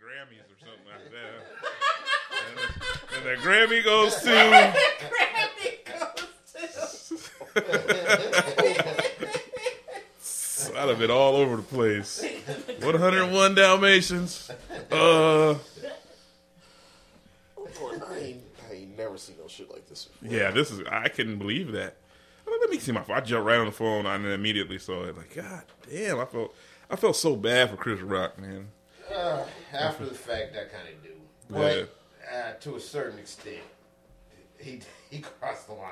Grammys or something like that. and, and the Grammy goes to. I'd have been all over the place. 101 Dalmatians. Uh, I ain't, I ain't never seen no shit like this. Before. yeah, this is. I couldn't believe that. I mean, let me see my phone. I jumped right on the phone and then immediately saw it. Like, God damn, I felt. I felt so bad for Chris Rock, man. Uh, after the fact, I kind of do, Yeah. but uh, to a certain extent, he he crossed the line.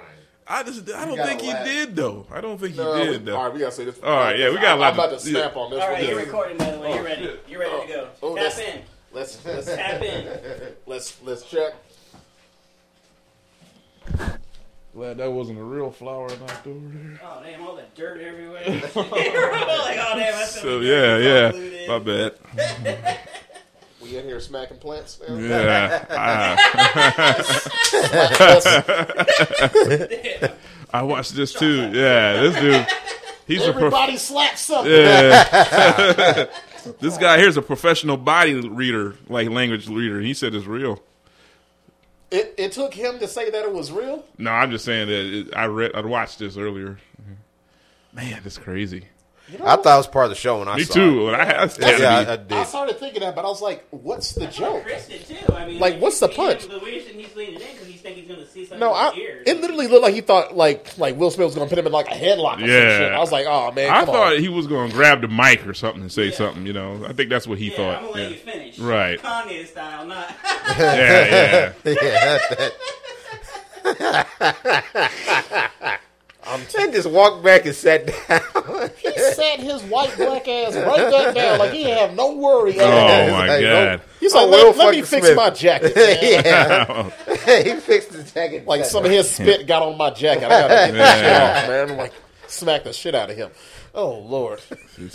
I just. I don't think he laugh. did though. I don't think he did we- though. all right, we gotta say this. All right, yeah, we got a lot I'm about to- to snap on this All one. right, you're recording by the way. You're ready. shit. You're ready to go. Oh, Tap that's- in. Let's let's Tap in. let's let's check. Glad that wasn't a real flower knocked over there. Oh damn! All that dirt everywhere. like, oh damn! That's So yeah, yeah. My bad. We in here smacking plants now. Yeah. I, I watched this too. Yeah, this dude. He's a prof- Everybody slap something. yeah. This guy here's a professional body reader, like language reader. He said it's real. It, it took him to say that it was real. No, I'm just saying that it, I read, I watched this earlier. Man, that's crazy. I thought it was part of the show when I Me saw too. it. I, I, Yeah, I, I I did. started thinking that, but I was like, "What's the joke?" Chris did too. I mean, Like, what's the he- punch? The weird shit he's leaning in because he's thinking he's going to see something No, I, his it literally looked like he thought like like Will Smith was gonna put him in like a headlock. Or some Yeah. shit. I was like, "Oh man, I thought on." he was going to grab the mic or something and say Yeah. something. You know, I think that's what he yeah, thought. I'm gonna let yeah. you finish. Right. Kanye style, not. yeah, yeah. yeah, that, and just walked back and sat down. He sat his white black ass right back down like he didn't have no worry. at Oh all. my Like, god. He's like, Oh, let, let me fix Smith. my jacket. man. yeah, he fixed the jacket. Like some of his spit got on my jacket. I gotta get this shit Yeah. off, man. I'm like, smack the shit out of him. Oh Lord.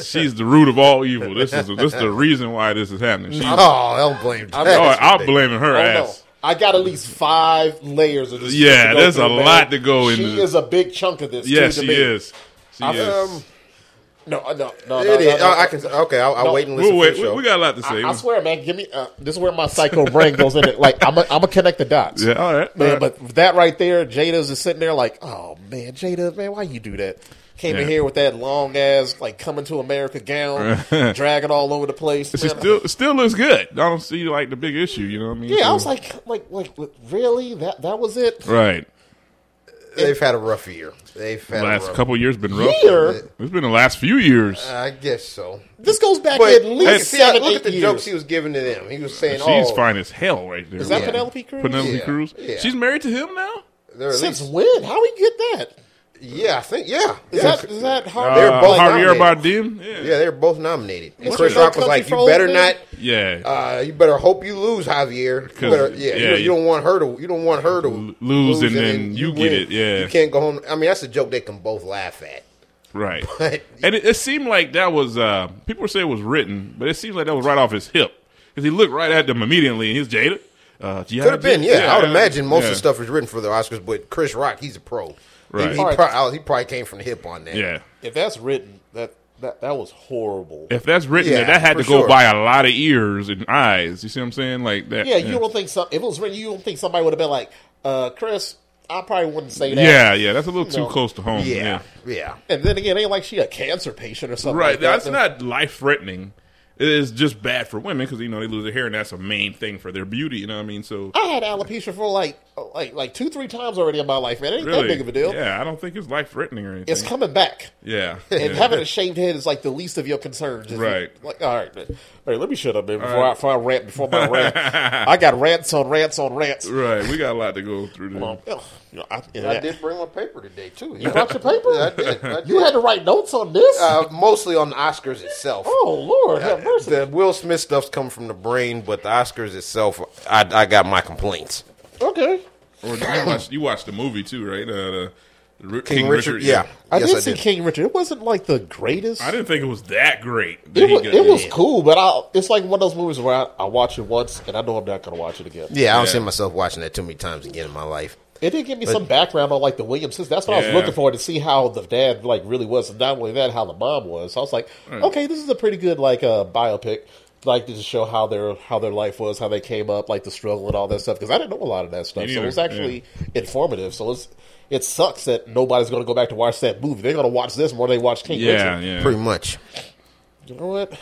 She's the root of all evil. This is this is the reason why this is happening. She's, oh, Oh, don't blame. I'm blaming her Oh no. Ass. I got at least five layers of this. Yeah, shit to there's a through, man. lot to go into. She into. is a big chunk of this. Yes, too, to she me. is. She I'm, is. Um, No, uh, no, no, no. it no, is. no, no. I can. Okay, I'll, I'll wait and listen we'll wait. We, we got a lot to say. I, I swear, man. Give me. Uh, this is where my psycho brain goes in. It like I'm. A, I'm a connect the dots. Yeah, all right. Man, all right. but that right there, Jada's is sitting there like, oh man, Jada, man, why you do that? Came in here with that long ass like coming to America gown, dragging all over the place. she man. still still looks good. I don't see like the big issue. You know what I mean? yeah, I was like, like, like, really? That that was it? right. They've had a rough year. They've had The a last rough. couple years been rough. Year? It's been the last few years. I guess so. This goes back But at least see, I- seven, look at the years. jokes he was giving to them. He was saying, She's "Oh, fine as hell right there. Is that Yeah. Penelope Cruz? Penelope Yeah, Cruz? yeah. She's married to him now. Since least, when? How we get that? Yeah, I think, yeah, Is yeah. that is that hard? Uh, They're both Javier nominated. Bardem. Yeah. yeah, they're both nominated. And What's Chris Rock was like, "You better men?" not." Yeah. Uh, you better hope you lose, Javier. You 'Cause- better, yeah, yeah, you, you you- don't want her to. You don't want her to lose and then you get win. it, yeah. you can't go home. I mean, that's a joke they can both laugh at. Right. But And it, it seemed like that was uh, people were saying it was written, but it seems like that was right off his hip because he looked right at them immediately and he's jaded. Uh, could have been, yeah. I would imagine most yeah. of the stuff is written for the Oscars, but Chris Rock, he's a pro. Right. He, he, All right. he probably came from the hip on that. Yeah. If that's written, that that that was horrible. If that's written, Yeah, that had to go sure. by a lot of ears and eyes. You see what I'm saying? Like that. yeah, you don't think some if it was written, you don't think somebody would have been like, uh, Chris, I probably wouldn't say that. Yeah, yeah. That's a little too No. close to home. yeah, yeah. And then again, it ain't like she a cancer patient or something. Right. like that. That's not life threatening. It is just bad for women because you know they lose their hair and that's a main thing for their beauty. You know what I mean? So I had alopecia for like like like two three times already in my life, man. It ain't really, that big of a deal. Yeah, I don't think it's life threatening or anything. It's coming back. Yeah. And yeah. having a shaved head is like the least of your concerns. It's Right. Like, all right, man. All right, let me shut up, man, before, I, before I rant. Before my rant, I got rants on rants on rants. Right. We got a lot to go through. There. Well, you know, I, I did bring my paper today too. You brought your paper? I did. I did. You had to write notes on this? uh, mostly on the Oscars itself. oh Lord, have mercy. The Will Smith stuff's come from the brain, but the Oscars itself, I, I got my complaints. Okay, Or you watched, you watched the movie too, right? Uh, the, the King, Richard, yeah, I yes, did I see did. King Richard. It wasn't like the greatest. I didn't think it was that great. that It was, got- it was cool, but I, it's like one of those movies where I, I watch it once and I know I'm not going to watch it again. Yeah, I don't Yeah. see myself watching that too many times again in my life. It did give me some background on like the Williamsons. That's what I was looking for to see how the dad like really was, and not only that, how the mom was. So I was like, okay, this is a pretty good like uh, biopic. Like to show how their how their life was, how they came up, like the struggle and all that stuff. Because I didn't know a lot of that stuff, so it was actually informative. So it's it sucks that nobody's going to go back to watch that movie. They're going to watch this more than they watch King Yeah, Richard. yeah. Pretty much. You know what?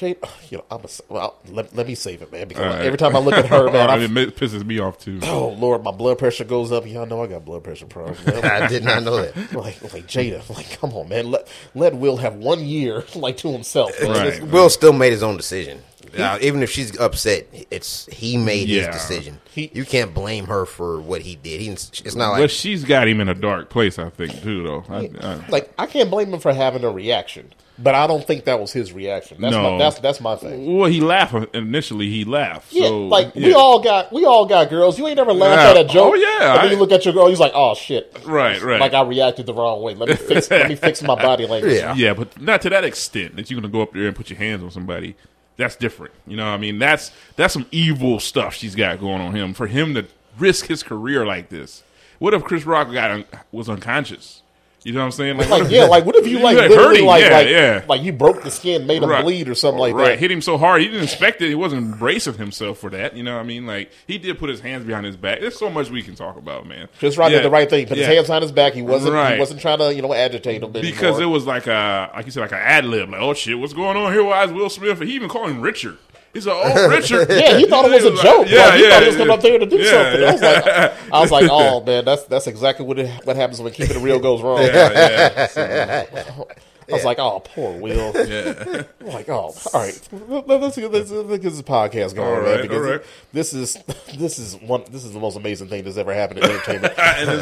Jade, you know, I'm a, well, let, let me save it, man. Because All right. every time I look at her, man, right, it pisses me off too. oh Lord, my blood pressure goes up. Y'all know I got blood pressure problems. I did not know that. like, like Jada, like, come on, man. Let let Will have one year, like, to himself. Man. Right. Will still made his own decision. Uh, even if she's upset, it's he made Yeah. his decision. He- you can't blame her for what he did. He, it's not But like she's got him in a dark place, I think, too. Though, I, I, Like, I can't blame him for having a reaction, but I don't think that was his reaction. That's No. my, that's that's my thing. well, he laughed initially. He laughed. Yeah, so, like we all got we all got girls. You ain't never laughed Yeah. at a joke. Oh, yeah, and then I- you look at your girl. He's like, oh shit, Right, right. Like I reacted the wrong way. Let me fix. let me fix my body language. Yeah. Yeah, but not to that extent that you're gonna go up there and put your hands on somebody. That's different. You know, what I mean, that's that's some evil stuff she's got going on him. For him to risk his career like this, what if Chris Rock got un- was unconscious? You know what I'm saying? Like if- yeah, like what if you like hurt literally him? like yeah, like yeah. like you broke the skin, made him Right. bleed or something like that? right, that. hit him so hard he didn't expect it. He wasn't bracing himself for that. You know what I mean? Like he did put his hands behind his back. There's so much we can talk about, man. Chris Rock Yeah, did the right thing. Put his hands behind his back. He wasn't Right. he wasn't trying to you know agitate him because anymore. it was like a like you said like an ad lib. Like oh shit, what's going on here? Why is Will Smith? He even called him Richard. He's like oh Richard. Yeah, he thought it was a Like, joke. Yeah, like, he yeah, thought he was coming up there to do yeah, something. I was like. I was like, oh man, that's that's exactly what it, what happens when keeping it real goes wrong. yeah, yeah. I was like, oh, poor Will. yeah. I'm like, oh, all right. Let- Let's get, let's get this podcast going, All man. right, Because right. this is this is one this is the most amazing thing that's ever happened in entertainment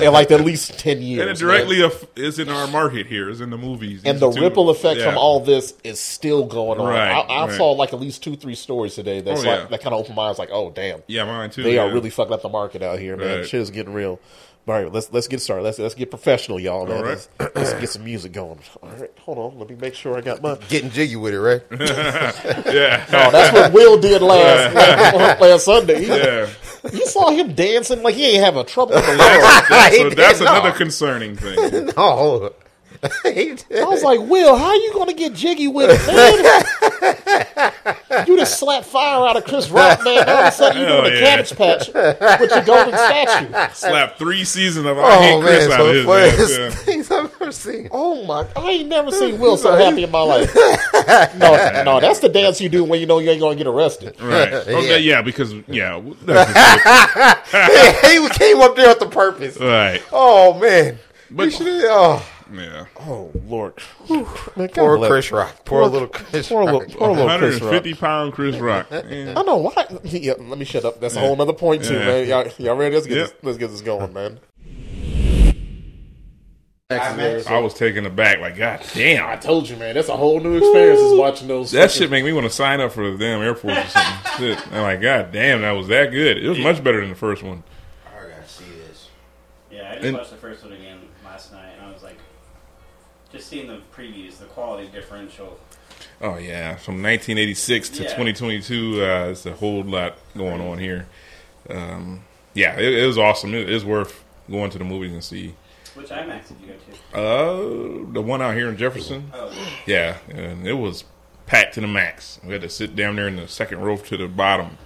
in like at least ten years. And it directly is in our market here. Is in the movies. and the ripple effect yeah. from all this is still going on. Right, I, I right. saw like at least two, three stories today that's Oh, like yeah. that kind of opened my eyes. Like, oh damn, Yeah, mine too. they are really fucking up the market out here, man. Shit is getting real. All right, let's let's get started. Let's let's get professional, y'all. Man. All right. Let's, let's get some music going. All right, hold on. Let me make sure I got my. getting jiggy with it, right? yeah. Oh, that's what Will did last last, last Sunday. He, yeah. You saw him dancing like he ain't having trouble with the Lord. That's, He so that's did, no. another concerning thing. no. I was like, Will, how are you gonna get jiggy with it, man? you just slapped fire out of Chris Rock, man. All of a sudden you Hell doing the yeah. cabbage patch with your golden statue. Slap three seasons of I oh hate Chris man, out so of the his funniest ass. things I've ever seen. Oh my! I ain't never seen Will so happy in my life. No, no, that's the dance you do when you know you ain't gonna get arrested. Yeah. Right. Okay, Yeah. yeah. because yeah, that's just he came up there with the purpose. right. Oh man, But- We should've- oh, Yeah. Oh Lord, man, poor bless- Chris Rock. Poor, little Chris Poor Rock. little, poor little Chris Rock. 150 pound Chris Rock. Man. I know why. Yeah, let me shut up. That's a whole other point too, Yeah. man. Y'all, y'all ready? Let's get Yep. this. Let's get this going, man. I was taken aback. Like, God damn! I told you, man. That's a whole new experience. Is watching those. That shit make me want to sign up for the damn Air Force or something. Shit. I'm like, God damn, that was that good. It was much better than the first one. I gotta see this. Yeah, I just And- watched the first one again last night, just seeing the previews, the quality differential. Oh yeah, from 1986 to Yeah. 2022, uh, it's a whole lot going on here. Um, yeah, it, it was awesome. It is worth going to the movies and see. Which IMAX did you go to? Uh, the one out here in Jefferson. Oh, yeah. Yeah, and it was packed to the max. We had to sit down there in the second row to the bottom,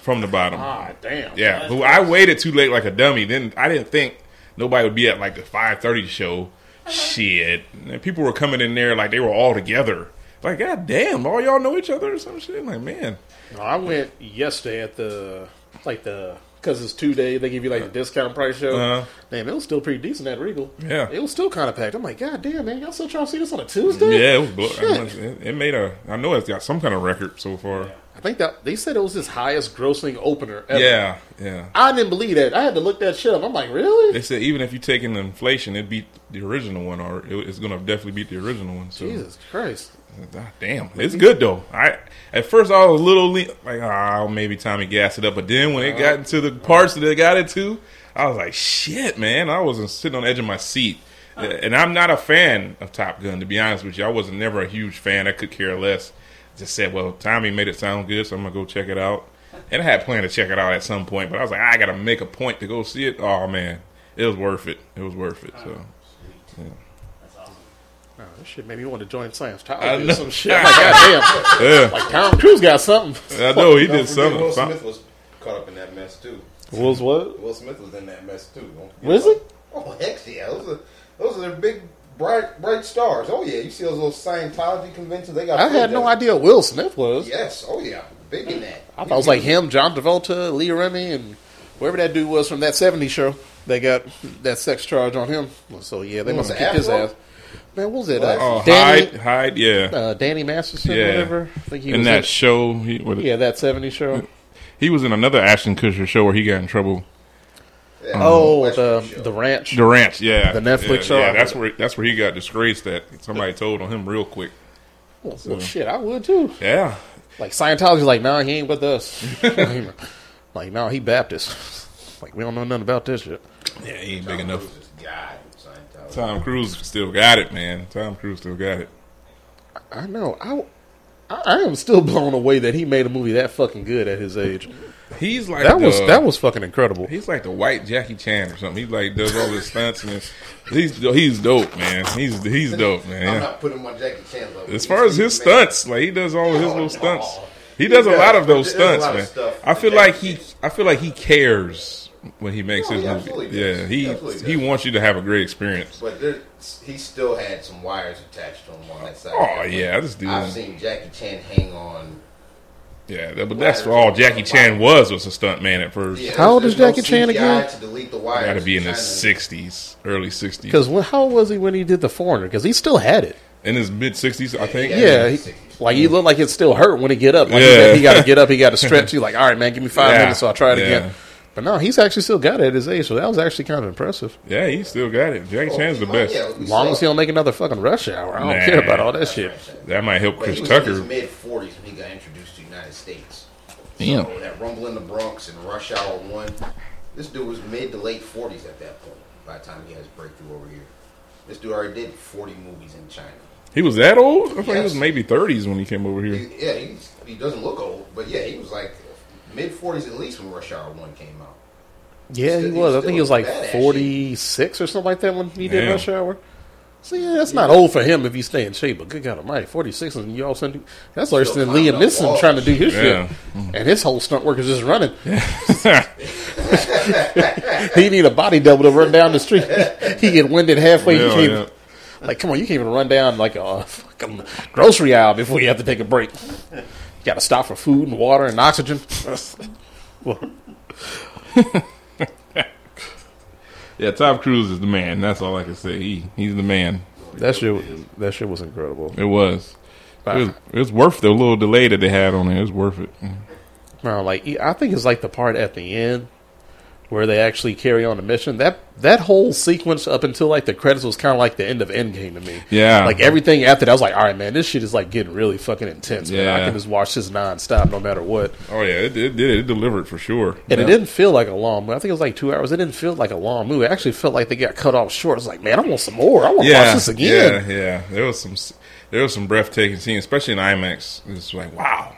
from the bottom. Ah, damn. Yeah, who I waited too late like a dummy. Then I didn't think nobody would be at like the five thirty show. Shit, and people were coming in there like they were all together. Like, god damn, all y'all know each other or some shit. Like, man, No, I went yesterday at the like the because it's two day. They give you like the discount price show. Uh-huh. Damn, it was still pretty decent at Regal. Yeah. it was still kind of packed. I'm like, God damn, man, y'all still trying to see this on a Tuesday? yeah, it was. Shit. It, it made a. I know it's got some kind of record so far. I think that they said it was his highest grossing opener ever. Yeah, yeah. I didn't believe that. I had to look that shit up. I'm like, really? They said even if you take in the inflation, it beat the original one, or it, it's gonna definitely beat the original one. So. Jesus Christ. Ah, Damn, it's good though. I at first I was a little le- like, oh, maybe Tommy gassed it up, but then when it got into the parts that it got into, I was like, shit, man. I wasn't sitting on the edge of my seat, and I'm not a fan of Top Gun. To be honest with you, I wasn't never a huge fan. I could care less. Just said, well, Tommy made it sound good, so I'm gonna go check it out. And I had planned to check it out at some point, but I was like, I gotta make a point to go see it. Oh man, it was worth it. It was worth it. So That's awesome. Oh, this shit made me want to join Scientology I or know. some shit. I'm like, goddamn. Yeah, Like Tom Cruise got something. I know he did something. Will Smith was caught up in that mess too. Was what? Will Smith was in that mess too. Was about- it? Oh heck yeah! Those are those are the big bright bright stars. Oh yeah, you see those little Scientology conventions? They got. I had no idea Will Smith was. Yes. Oh yeah, big in that. I thought it was like him, John Travolta, Leah Remy, and whoever that dude was from that '70s show. They got that sex charge on him. So yeah, they must was have kicked his ass. Man, what was it? What? Uh, Oh, Danny, Hyde, Hyde, yeah. uh, Danny Masterson, Yeah. or whatever. I think he in was that in, show, he, yeah, that '70s show. he was in another Ashton Kutcher show where he got in trouble. Yeah, Oh, oh the the ranch. The Ranch, yeah, The Netflix yeah, show? Yeah, that's where that's where he got disgraced. At somebody told on him real quick. Oh, well, well, shit, I would too. Yeah, Like Scientology's like, nah, he ain't with us. like, no, he Baptist. Like, we don't know nothing about this shit. yeah, he ain't big enough. Cruise is God. Scientology. Tom Cruise still got it, man. Tom Cruise still got it. I know. I, I, I am still blown away that he made a movie that fucking good at his age. He's like That was that was fucking incredible. He's like the white Jackie Chan or something. He like does all his stunts and he's he's dope, man. He's he's dope, man. I'm man. not putting him on Jackie Chan level. As far as his He's man. stunts, like he does all of his little stunts. no. He does a lot of those but there's a stunts, of man. stuff I feel like he I feel like he cares when he makes No, his he movie. absolutely Yeah, he He he wants you to have a great experience. But there, he still had some wires attached to him on that side. Oh yeah, this dude. I've seen Jackie Chan hang on. Yeah, that, but that's all Jackie Chan was was a stunt man at first. Yeah, How old is Jackie no Chan CGI again? To delete the wires. Got to be in Trying his sixties, early sixties, Because how old was he when he did The Foreigner? Because he still had it. in his mid sixties, I think. Yeah, Yeah, he, like he looked like it still hurt when he get up. Like Yeah. he, got to get up, he got to stretch. He's like, all right, man, give me five Yeah. minutes, so I'll try it Yeah. again. But no, he's actually still got it at his age, so that was actually kind of impressive. Yeah, he still got it. Jackie Oh, Chan's the might- best. yeah, As long as he don't make another fucking rush hour, I don't Nah. care about all that shit. That might help But Chris he in Tucker. mid forties when he got introduced Damn. So that Rumble in the Bronx and Rush Hour One, this dude was mid to late forties at that point. By the time he had his breakthrough over here, this dude already did forty movies in China. He was that old? I thought he was maybe thirties when he came over here. He, yeah, he's, he doesn't look old, but yeah, he was like mid forties at least when Rush Hour One came out. Yeah, he Still- he was. I think he was like badass shit. 46 or something like that when he did Damn. Rush Hour. So yeah, that's not old for him if you stay in shape. But good God Almighty, 46 and you all of a sudden that's worse than Liam up Neeson trying to do his Yeah. shit, mm-hmm. and his whole stunt work is just running. he need a body double to run down the street. he get winded halfway. Yeah, he can't yeah. like, come on, you can't even run down like a fucking grocery aisle before you have to take a break. You got to stop for food and water and oxygen. well, Yeah, Tom Cruise is the man. That's all I can say. He he's the man. that shit, that shit was incredible. It was. It was, it was worth the little delay that they had on it. It was worth it. No, like I think it's like the part at the end where they actually carry on a mission. That that whole sequence up until like the credits was kind of like the end of Endgame to me. Yeah. like everything after that, I was like, all right, man, this shit is like getting really fucking intense. Man. I can just watch this nonstop, no matter what. Oh yeah, it, it did. It delivered for sure. And it didn't feel like a long movie. I think it was like two hours. It didn't feel like a long movie. It actually felt like they got cut off short. It's like, man, I want some more. I want to watch this again. Yeah, yeah. There was some there was some breathtaking scenes, especially in IMAX. It's like, wow.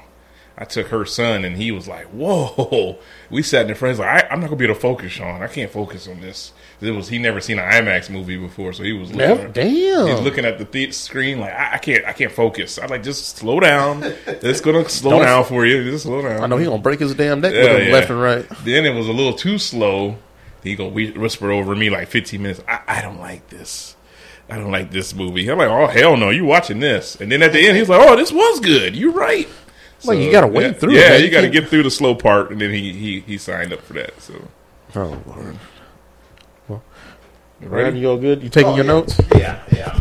I took her son, and he was like, "Whoa!" We sat in the front. He's like, I, "I'm not gonna be able to focus, Sean. I can't focus on this." It was he never seen an IMAX movie before, so he was looking, Never- damn. He's looking at the, the screen like, I, "I can't, I can't focus." I'm like, "Just slow down. it's gonna slow Don't- down for you. Just slow down." I know he gonna break his damn neck Yeah, with him yeah. left and right. Then it was a little too slow. He go whi- whisper over me like 15 minutes. I, I don't like this. I don't like this movie. I'm like, oh hell no, you watching this? And then at the end, he's like, oh, this was good. You're right. Like, you gotta wade yeah, through Yeah, man. you, You got to get through the slow part, and then he he he signed up for that. So Oh lord. Well, You Brad, you all good? You taking Oh, your yeah. notes? Yeah, yeah.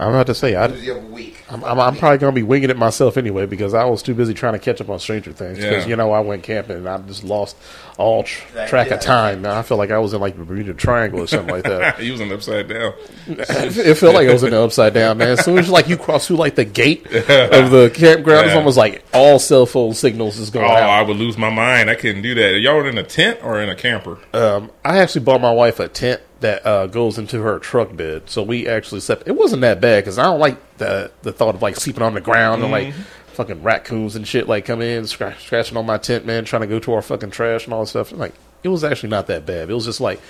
I'm had this done yesterday. I'm about to say I, It was the other week. I'm, I'm, I'm probably going to be winging it myself anyway because I was too busy trying to catch up on Stranger Things. Because Yeah. you know I went camping and I just lost all tr- track yeah. of time. Man, I felt like I was in like the Bermuda Triangle or something like that. he was an upside down. it felt like I was in the upside down, man. As soon as like you cross through like the gate of the campground, it's Yeah. almost like all cell phone signals is gone. Oh, going I would lose my mind. I couldn't do that. Y'all were in a tent or in a camper? Um, I actually bought my wife a tent that uh, goes into her truck bed, so we actually slept. It wasn't that bad because I don't like the the thought of like sleeping on the ground and like fucking raccoons and shit like coming in scratch, scratching on my tent, man, trying to go to our fucking trash and all that stuff. Like it was actually not that bad. It was just like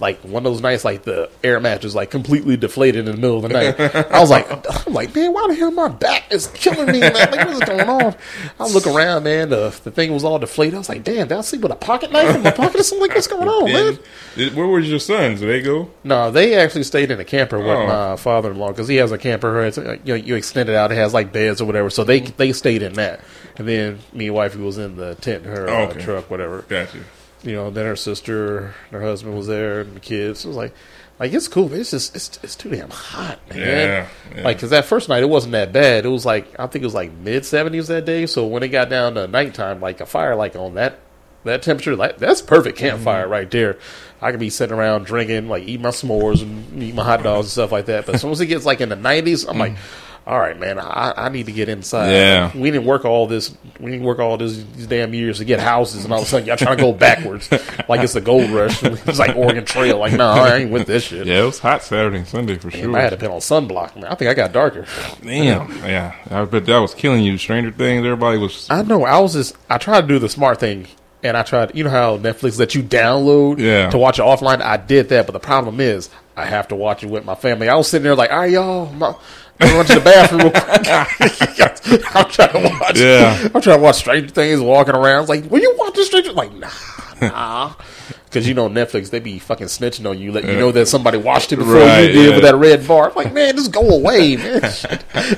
like one of those nights, like the air mattress like completely deflated in the middle of the night. I was like, I'm like, man, why the hell my back is killing me, man? Like, what is going on? I look around, man. The the thing was all deflated. I was like, damn, did I sleep with a pocket knife in my pocket or something? Like, what's going on, man? Did- where was your sons? Did they go? No, they actually stayed in a camper with Oh. my father-in-law because he has a camper. It's, uh, you know, you extend it out; it has like beds or whatever. So they they stayed in that, and then me and wife wifey was in the tent, her uh, Okay. truck, whatever. Gotcha. You know, then her sister, her husband was there, and the kids. It was like, like it's cool. But it's just it's it's too damn hot, man. Yeah, yeah. Like, cause that first night it wasn't that bad. It was like I think it was like mid seventies that day. So when it got down to nighttime, like a fire, like on that that temperature, like that's perfect campfire Mm-hmm. right there. I could be sitting around drinking, like eat my s'mores and eat my hot dogs and stuff like that. But as soon as it gets like in the nineties, I'm like. All right, man. I, I need to get inside. Yeah. we didn't work all this. We didn't work all this these damn years to get houses, and all of a sudden y'all trying to go backwards, like it's the gold rush. It's like Oregon Trail. Like, no, I ain't with this shit. Yeah, it was hot Saturday and Sunday for Damn, sure. I had to put on sunblock. Man, I think I got darker. Damn. Yeah, I bet that was killing you. Stranger Things. Everybody was. I know. I was just. I tried to do the smart thing, and I tried. You know how Netflix lets you download Yeah. to watch it offline. I did that, but the problem is I have to watch it with my family. I was sitting there like, all right, y'all. My, I'm going to the bathroom. real quick." I'm trying to watch. Yeah. I'm trying to watch Stranger Things, walking around. It's like, will you watch this Stranger? Like, nah, nah. Because you know Netflix, they be fucking snitching on you, let you know that somebody watched it before Right, you did yeah. with that red bar. I'm like, man, just go away, man.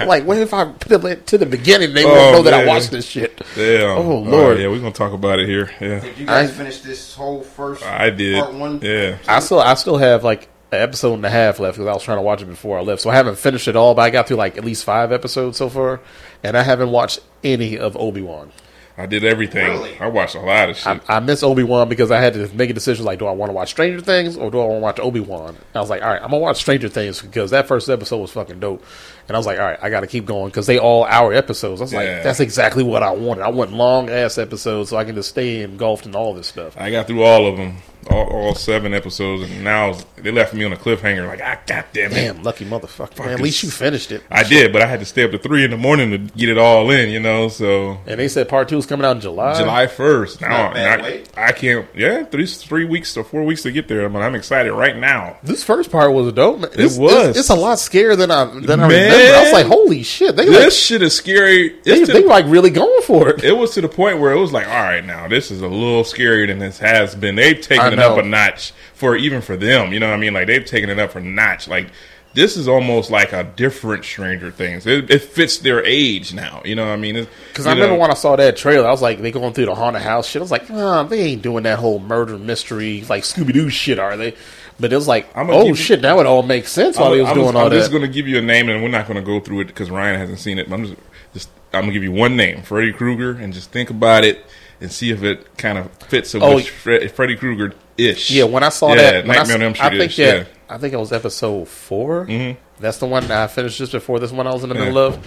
Like, what if I put it to the beginning? They Oh, won't know that I watched this shit. Damn. Oh, All Lord. yeah, we're gonna talk about it here. Yeah, Did you guys I- finish this whole first? I did. Part one. Yeah. I still, I still have like an episode and a half left because I was trying to watch it before I left. So I haven't finished it all, but I got through like at least five episodes so far, and I haven't watched any of Obi Wan. I did everything. Really? I watched a lot of shit. I, I miss Obi Wan because I had to make a decision like, do I want to watch Stranger Things or do I want to watch Obi Wan? I was like, all right, I'm gonna watch Stranger Things because that first episode was fucking dope, and I was like, all right, I got to keep going because they all hour episodes. I was Yeah. like, that's exactly what I wanted. I want long ass episodes so I can just stay engulfed in all this stuff. I got through all of them, all, all seven episodes, and now they left me on a cliffhanger. Like, I goddamn it. Damn, lucky motherfucker! Man, at least you finished it. I did, but I had to stay up to three in the morning to get it all in, you know. So And they said part two is coming out in July. July first. Now not bad I. I can't. Yeah, three three weeks or four weeks to get there. I mean, I'm excited right now. This first part was dope. man. This- was. It's, it's a lot scarier than I than I Man. I was like, holy shit! They like, This shit is scary. they, It's to they the- like really going for it. it was to the point where it was like, all right, now this is a little scarier than this has been. They've taken it up a notch for even for them. You know what I mean? Like they've taken it up a notch. Like this is almost like a different Stranger Things. It, it fits their age now. You know what I mean? Because I remember when I saw that trailer, I was like, they going through the haunted house shit. I was like, they ain't doing that whole murder mystery like Scooby Doo shit, are they? But it was like, I'm oh give you- shit, now it all makes sense while I'm, he was I'm doing just, all I'm just going to give you a name, and we're not going to go through it because Ryan hasn't seen it. But I'm just, just I'm going to give you one name, Freddy Krueger, and just think about it and see if it kind of fits with Oh, Fre- Freddy Krueger ish. Yeah, when I saw yeah, that, when I, Nightmare on Elm I Street think that Yeah. I think it was episode 4 Mm-hmm. That's the one I finished just before this one I was in the Yeah. middle of.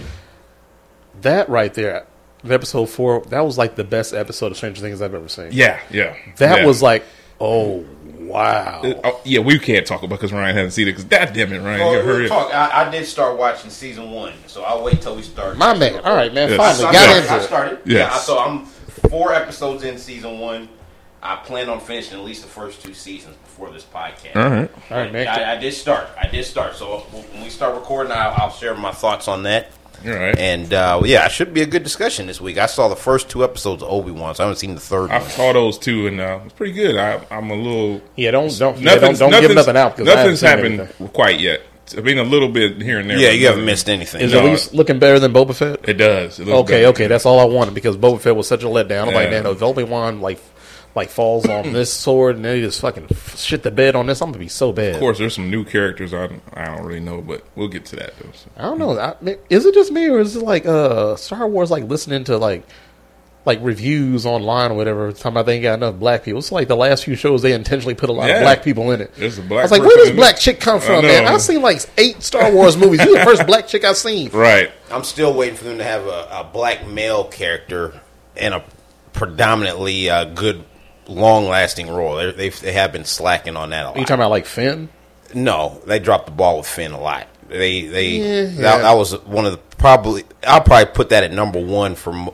That right there, episode four, that was like the best episode of Stranger Things I've ever seen. Yeah, yeah. that yeah. was like, oh wow. Oh, yeah, we can't talk about because Ryan hasn't seen it. Because God damn it, Ryan, you real hurry talk. I, I did start watching season one, so I'll wait till we start. My man, all right, man, Yes. finally I got started, into I it. started. Yes. Yeah, so I'm four episodes in season one. I plan on finishing at least the first two seasons before this podcast. All right. All right, man. I, I did start. I did start. So when we start recording, I'll, I'll share my thoughts on that. All right. And uh, yeah, it should be a good discussion this week. I saw the first two episodes of Obi Wan, so I haven't seen the third I one. saw those two, and uh, it's pretty good. I, I'm a little. Yeah, don't don't yeah, don't, don't give nothing out because nothing's happened Anything. quite yet. I mean, a little bit here and there. Yeah, you haven't missed anything. Is No. it at least looking better than Boba Fett? It does. It looks Okay, better. okay, that's all I wanted because Boba Fett was such a letdown. I'm like, Yeah. man, if Obi Wan like like falls on this sword and then he just fucking shit the bed on this, I'm gonna be so bad. Of course, there's some new characters I don't, I don't really know, but we'll get to that though. So. I don't know. I, is it just me or is it like uh Star Wars like listening to like like reviews online or whatever talking about they ain't got enough black people? It's like the last few shows they intentionally put a lot Yeah. of black people in it. There's a I black I was like, where does black chick come I from, man? I've seen like eight Star Wars movies. You're the first black chick I've seen. Right. I'm still waiting for them to have a, a black male character in a predominantly uh, good, long-lasting role. They they've, they have been slacking on that a Are you talking about like Finn? No, they dropped the ball with Finn a lot. They they Yeah, that, yeah. that was one of the probably I'll probably put that at number one for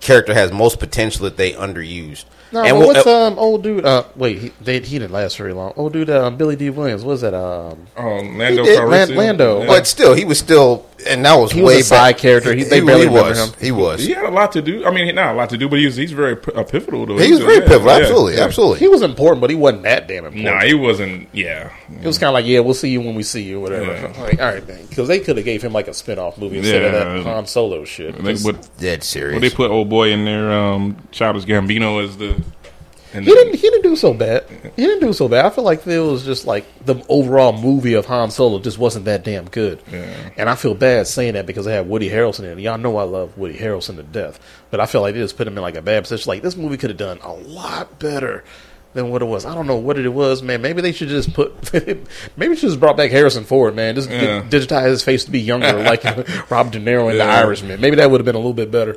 character has most potential that they underused. No, and but we'll- what's um old dude? Uh, wait, he they, he didn't last very long. Old dude, um, Billy Dee Williams. What was that? Um, Oh, Lando did, Lando. Yeah. but still, he was still, and that was He was way a side back- character. He- they he, barely he remember was. him. He was. He had a lot to do. I mean, not a lot to do, but he was he's very uh, pivotal to it. He was very Yeah, pivotal. yeah, absolutely, yeah. absolutely. he was important, but he wasn't that damn important. Nah, he wasn't. Yeah, It was kind of like, yeah, we'll see you when we see you, whatever. Yeah. Like, all right, man, because they could have gave him like a spin-off movie instead of Yeah. that Han Solo shit. they, Just- but, Dead but serious. they put old boy in there. Um, Childish Gambino as the. And he didn't. He didn't do so bad. He didn't do so bad. I feel like it was just like the overall movie of Han Solo just wasn't that damn good. Yeah. And I feel bad saying that because I had Woody Harrelson in it. Y'all know I love Woody Harrelson to death, but I feel like they just put him in like a bad position. Like this movie could have done a lot better than what it was. I don't know what it was, man. Maybe they should just put. maybe should just brought back Harrison Ford, man. Just Yeah. digitize his face to be younger, like Rob De Niro in The Irishman. Maybe that would have been a little bit better.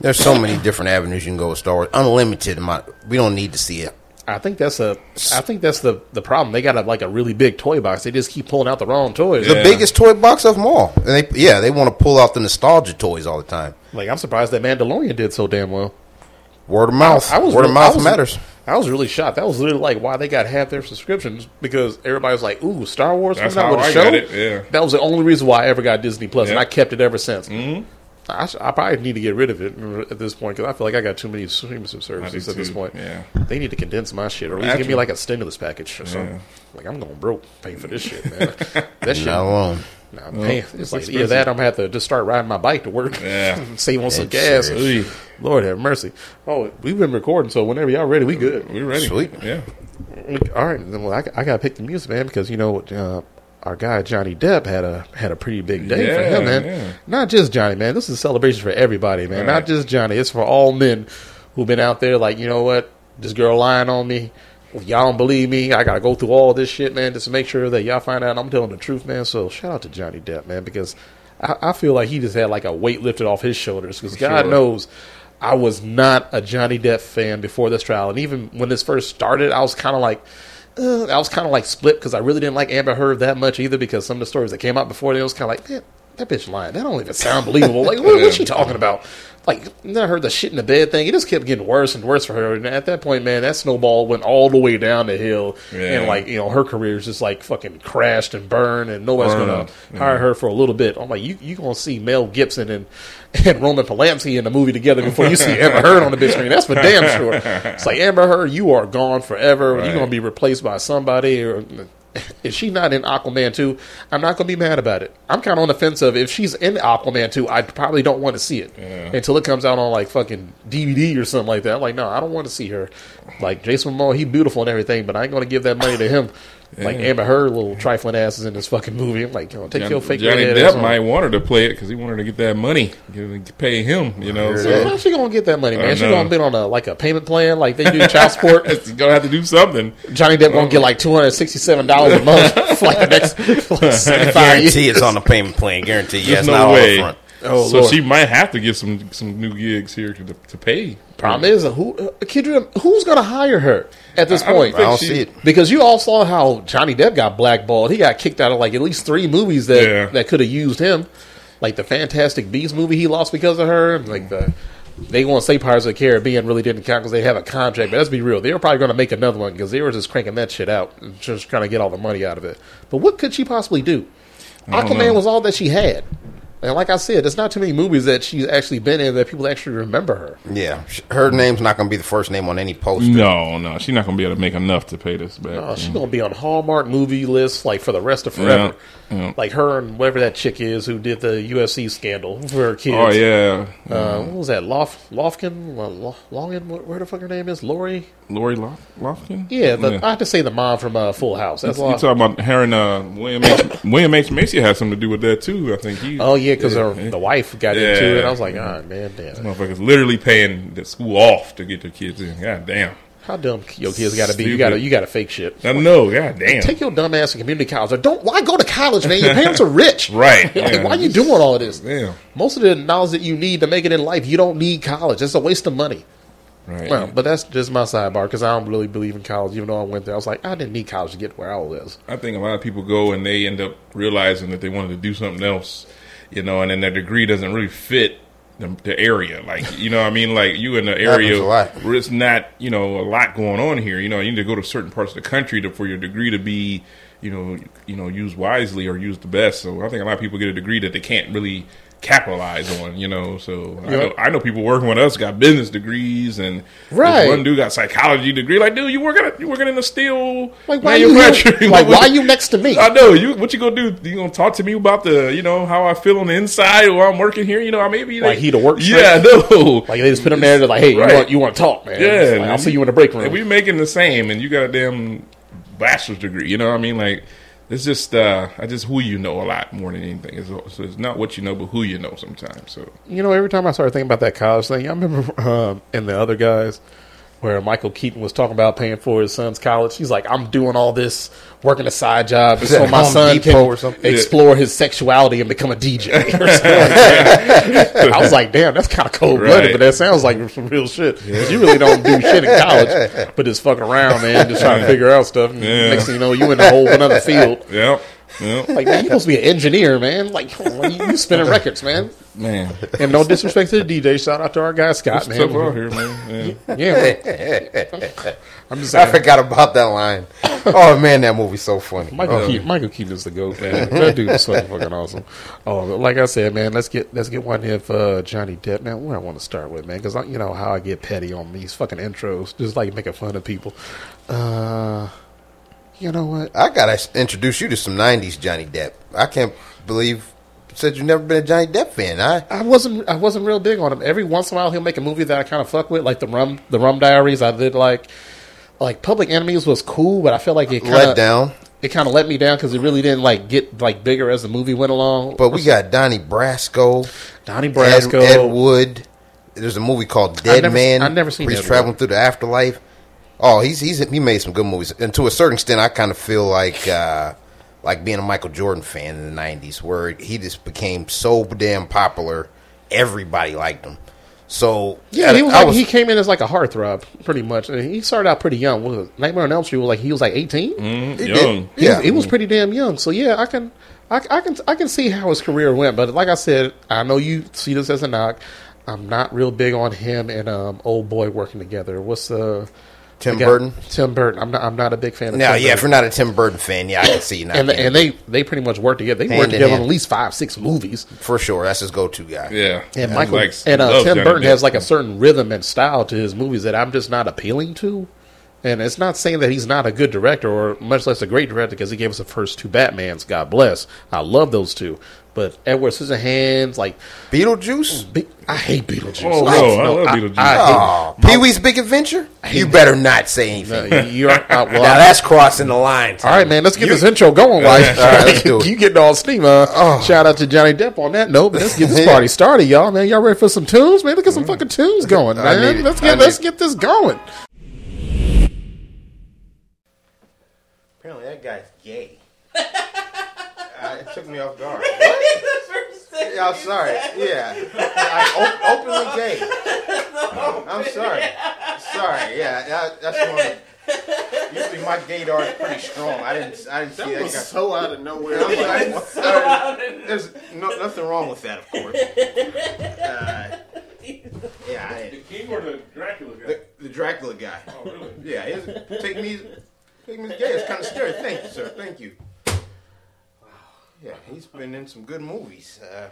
There's so many different avenues you can go with Star Wars. Unlimited amount. We don't need to see it. I think that's a. I think that's the the problem. They got a, like a really big toy box. They just keep pulling out the wrong toys. The Yeah. biggest toy box of them all. And they, yeah, they want to pull out the nostalgia toys all the time. Like I'm surprised that Mandalorian did so damn well. Word of mouth. I was Word of real- mouth I was- matters. I was really shocked. That was literally like why they got half their subscriptions because everybody was like, "Ooh, Star Wars That's coming out with how a I show." got it, yeah. That was the only reason why I ever got Disney Plus, and Yeah. I kept it ever since. Mm-hmm. I, sh- I probably need to get rid of it at this point because I feel like I got too many streaming services at do this point. yeah. They need to condense my shit, or at least give me like a stimulus package or something. Like I'm going broke paying for this shit, man. that shit, Not alone. Nah, I'm paying. It's, it's like either that, I'm gonna have to just start riding my bike to work. Yeah. save on some gas. Lord have mercy. Oh, we've been recording, so whenever y'all ready, we good. we ready? Sweet. Yeah. All right, then well, I, I gotta pick the music, man, because you know uh, our guy Johnny Depp had a had a pretty big day for him, man. yeah. Not just Johnny, man. This is a celebration for everybody, man. Not just Johnny. It's for all men who've been out there. Like, you know what? This girl lying on me. If y'all don't believe me, I gotta go through all this shit, man, just to make sure that y'all find out I'm telling the truth, man. So shout out to Johnny Depp, man, because I, I feel like he just had like a weight lifted off his shoulders. Because God sure. knows. I was not a Johnny Depp fan before this trial, and even when this first started, I was kind of like, uh, I was kind of like split because I really didn't like Amber Heard that much either. Because some of the stories that came out before, it was kind of like, man, that bitch lying. That don't even sound believable. Like, what, what's she talking about? Like, then I heard the shit in the bed thing. It just kept getting worse and worse for her. And at that point, man, that snowball went all the way down the hill. Yeah. And like, you know, her career is just like fucking crashed and burned, and nobody's gonna yeah. hire her for a little bit. I'm like, you you gonna see Mel Gibson and and Roman Polanski in the movie together before you see Amber Heard on the big screen. That's for damn sure. It's like Amber Heard, you are gone forever. Right. You're gonna be replaced by somebody. Or if she's not in Aquaman 2, I'm not gonna be mad about it. I'm kind of on the fence of if she's in Aquaman 2, I probably don't want to see it Yeah. until it comes out on like fucking DVD or something like that. I'm like, no, I don't want to see her. Like Jason Momoa, he beautiful and everything, but I ain't gonna give that money to him. Like Yeah. Amber Heard, little trifling asses in this fucking movie. I'm like, yo, take Johnny, your fake Johnny red ass Depp on. might want her to play it because he wanted to get that money, get, pay him. You know, Hear so that. How's she gonna get that money, man? She gonna be on a like a payment plan, like they do child support. He's gonna have to do something. Johnny Depp gonna get like two hundred sixty seven dollars a month for like the next for like seventy five years. Guarantee it's on a payment plan. Guarantee. Yeah, There's it's no not all way. Up front. Oh, so Lord. she might have to get some some new gigs here to, to pay. Problem is, who uh, Kendra, who's gonna hire her at this I don't point? I don't see it. Because you all saw how Johnny Depp got blackballed. He got kicked out of like at least three movies that Yeah. that could have used him. Like the Fantastic Beasts movie, he lost because of her. Like the they want to say Pirates of the Caribbean really didn't count because they have a contract. But let's be real, they were probably going to make another one because they were just cranking that shit out and just trying to get all the money out of it. But what could she possibly do? Aquaman know. was all that she had. And like I said, there's not too many movies that she's actually been in that people actually remember her. Yeah, her name's not going to be the first name on any poster. No, no, she's not gonna be able to make enough to pay this back. Oh, she's gonna be on Hallmark movie lists like for the rest of forever. Yeah, yeah. Like her and whatever that chick is who did the USC scandal for her kids. oh yeah, Uh, what was that? Lof Lofkin? Lo- Lo- Where where the fuck her name is? Lori? Lori Lof- Lofkin. Yeah, the, I have to say the mom from uh, Full House. That's why you Lof- talking about her and uh, William H. William H. Macy had something to do with that too. I think he. Oh yeah, because yeah. the wife got Yeah. into it. I was like, ah man, damn. Motherfuckers literally paying the school off to get their kids in. God damn. How dumb your kids got to be? You got to you got to fake shit. I know. God damn. Take your dumb ass to community college. Or don't why go to college, man? Your parents are rich. Right, Like, yeah. why are you doing all of this? Damn. Most of the knowledge that you need to make it in life, you don't need college. It's a waste of money. Right. Well, but that's just my sidebar because I don't really believe in college. Even though I went there, I was like, I didn't need college to get where I was. I think a lot of people go and they end up realizing that they wanted to do something else, you know, and then their degree doesn't really fit the, the area. Like you know, what I mean, like you in the area where it's not you know a lot going on here. You know, you need to go to certain parts of the country to, for your degree to be you know you know used wisely or used the best. So I think a lot of people get a degree that they can't really capitalize on. You know, so I, know, I know people working with us got business degrees and Right. one dude got psychology degree. Like, dude, you working at, you working in the steel Like why you here? like why you next to me? I know you. What you gonna do? You gonna talk to me about the, you know, how I feel on the inside while I'm working here? You know, I maybe Like he the work Yeah, no. Like they just put him there. They're like, hey, Right. you want you want to talk, man? Yeah, like, man. I'll see you in the break room. And we making the same, and you got a damn bachelor's degree. You know what I mean? Like it's just, uh I just who you know a lot more than anything. It's, so it's not what you know, but who you know sometimes. So You know, every time I started thinking about that college thing, I remember um, in the other guys where Michael Keaton was talking about paying for his son's college. He's like, I'm doing all this, working a side job, just so my son Depot can or something? explore his sexuality and become a DJ. or something. I was like, damn, that's kind of cold blooded, Right. but that sounds like some real shit. 'Cause You really don't do shit in college, but just fucking around, man, just trying to figure out stuff. And Yeah. Next thing you know, you in a whole another field. yeah, yeah, Like, man, you supposed to be an engineer, man. Like, you, you spinning records, man. man. And no disrespect to the DJ. Shout out to our guy Scott, What's up man. out here, man? Yeah. Yeah, man. I'm just I forgot about that line. Oh man, that movie's so funny. Michael, Oh. Keaton, Michael Keaton is the goat, man. That dude is so fucking awesome. Oh, but like I said, man, let's get let's get one here for uh, Johnny Depp. Now, where I want to start with, man, because you know how I get petty on these fucking intros, just like making fun of people. Uh, you know what? I gotta introduce you to some '90s Johnny Depp. I can't believe you said you've never been a Johnny Depp fan. I I wasn't I wasn't real big on him. Every once in a while, he'll make a movie that I kind of fuck with, like the Rum the Rum Diaries. I did like like Public Enemies was cool, but I feel like it kind let of down, it kind of let me down because it really didn't like get like bigger as the movie went along. but we got Donnie Brasco, Donnie Brasco, Ed Wood. There's a movie called Dead never- Man. I've never seen where He's traveling through the afterlife. Oh, he's he's he made some good movies, and to a certain extent, I kind of feel like uh, like being a Michael Jordan fan in the '90s, where he just became so damn popular, everybody liked him. So Yeah, he was I like he came in as like a heartthrob, pretty much. And he started out pretty young. Was it? Nightmare on Elm Street was like he was like eighteen. Mm, He young. did. He, Yeah. was, he was pretty damn young. So yeah, I can, I, I can, I can see how his career went. But like I said, I know you see this as a knock. I'm not real big on him and um, old boy working together. What's the Tim the Burton. Tim Burton. I'm not. I'm not a big fan of. Now, Tim yeah, if you're not a Tim Burton fan, yeah, I can see you not. and being- and they they pretty much work together. They Hand work in together on at least five, six movies. for sure, that's his go-to guy. Yeah, And He Michael likes- and uh, Tim Johnny Burton Depp. has like a certain rhythm and style to his movies that I'm just not appealing to. And it's not saying that he's not a good director or much less a great director because he gave us the first two Batmans. God bless. I love those two. But Edward Scissorhands, like Beetlejuice. Be- I hate Beetlejuice. Oh, no, I love Beetlejuice. Oh, Pee Wee's Big Adventure. You better not say anything. hate, you're, uh, well, Now that's crossing the line. all right, man. Let's get this intro going. Like, All right, let's do it. you getting all steam? Uh, Oh. Shout out to Johnny Depp on that note. But let's get this party started, y'all. Man, y'all ready for some tunes? Man, let's get some fucking tunes going, man. Let's get let's it. get this going. Apparently, that guy's gay. uh, it took me off guard. yeah, Yeah, I'm sorry. Yeah, like, op- openly gay. I'm sorry. Sorry. Yeah, that, that's one. Of, usually my gaydar is pretty strong. I didn't. I didn't see that, guy. so out of nowhere. I'm like, I didn't- there's no, nothing wrong with that, of course. Uh, yeah, I didn't- King or the Dracula guy? the, the Dracula guy. Oh, really? Yeah, his, take me, take me as gay. It's kind of scary. Thank you, sir. Thank you. Wow. Yeah, he's been in some good movies. Uh,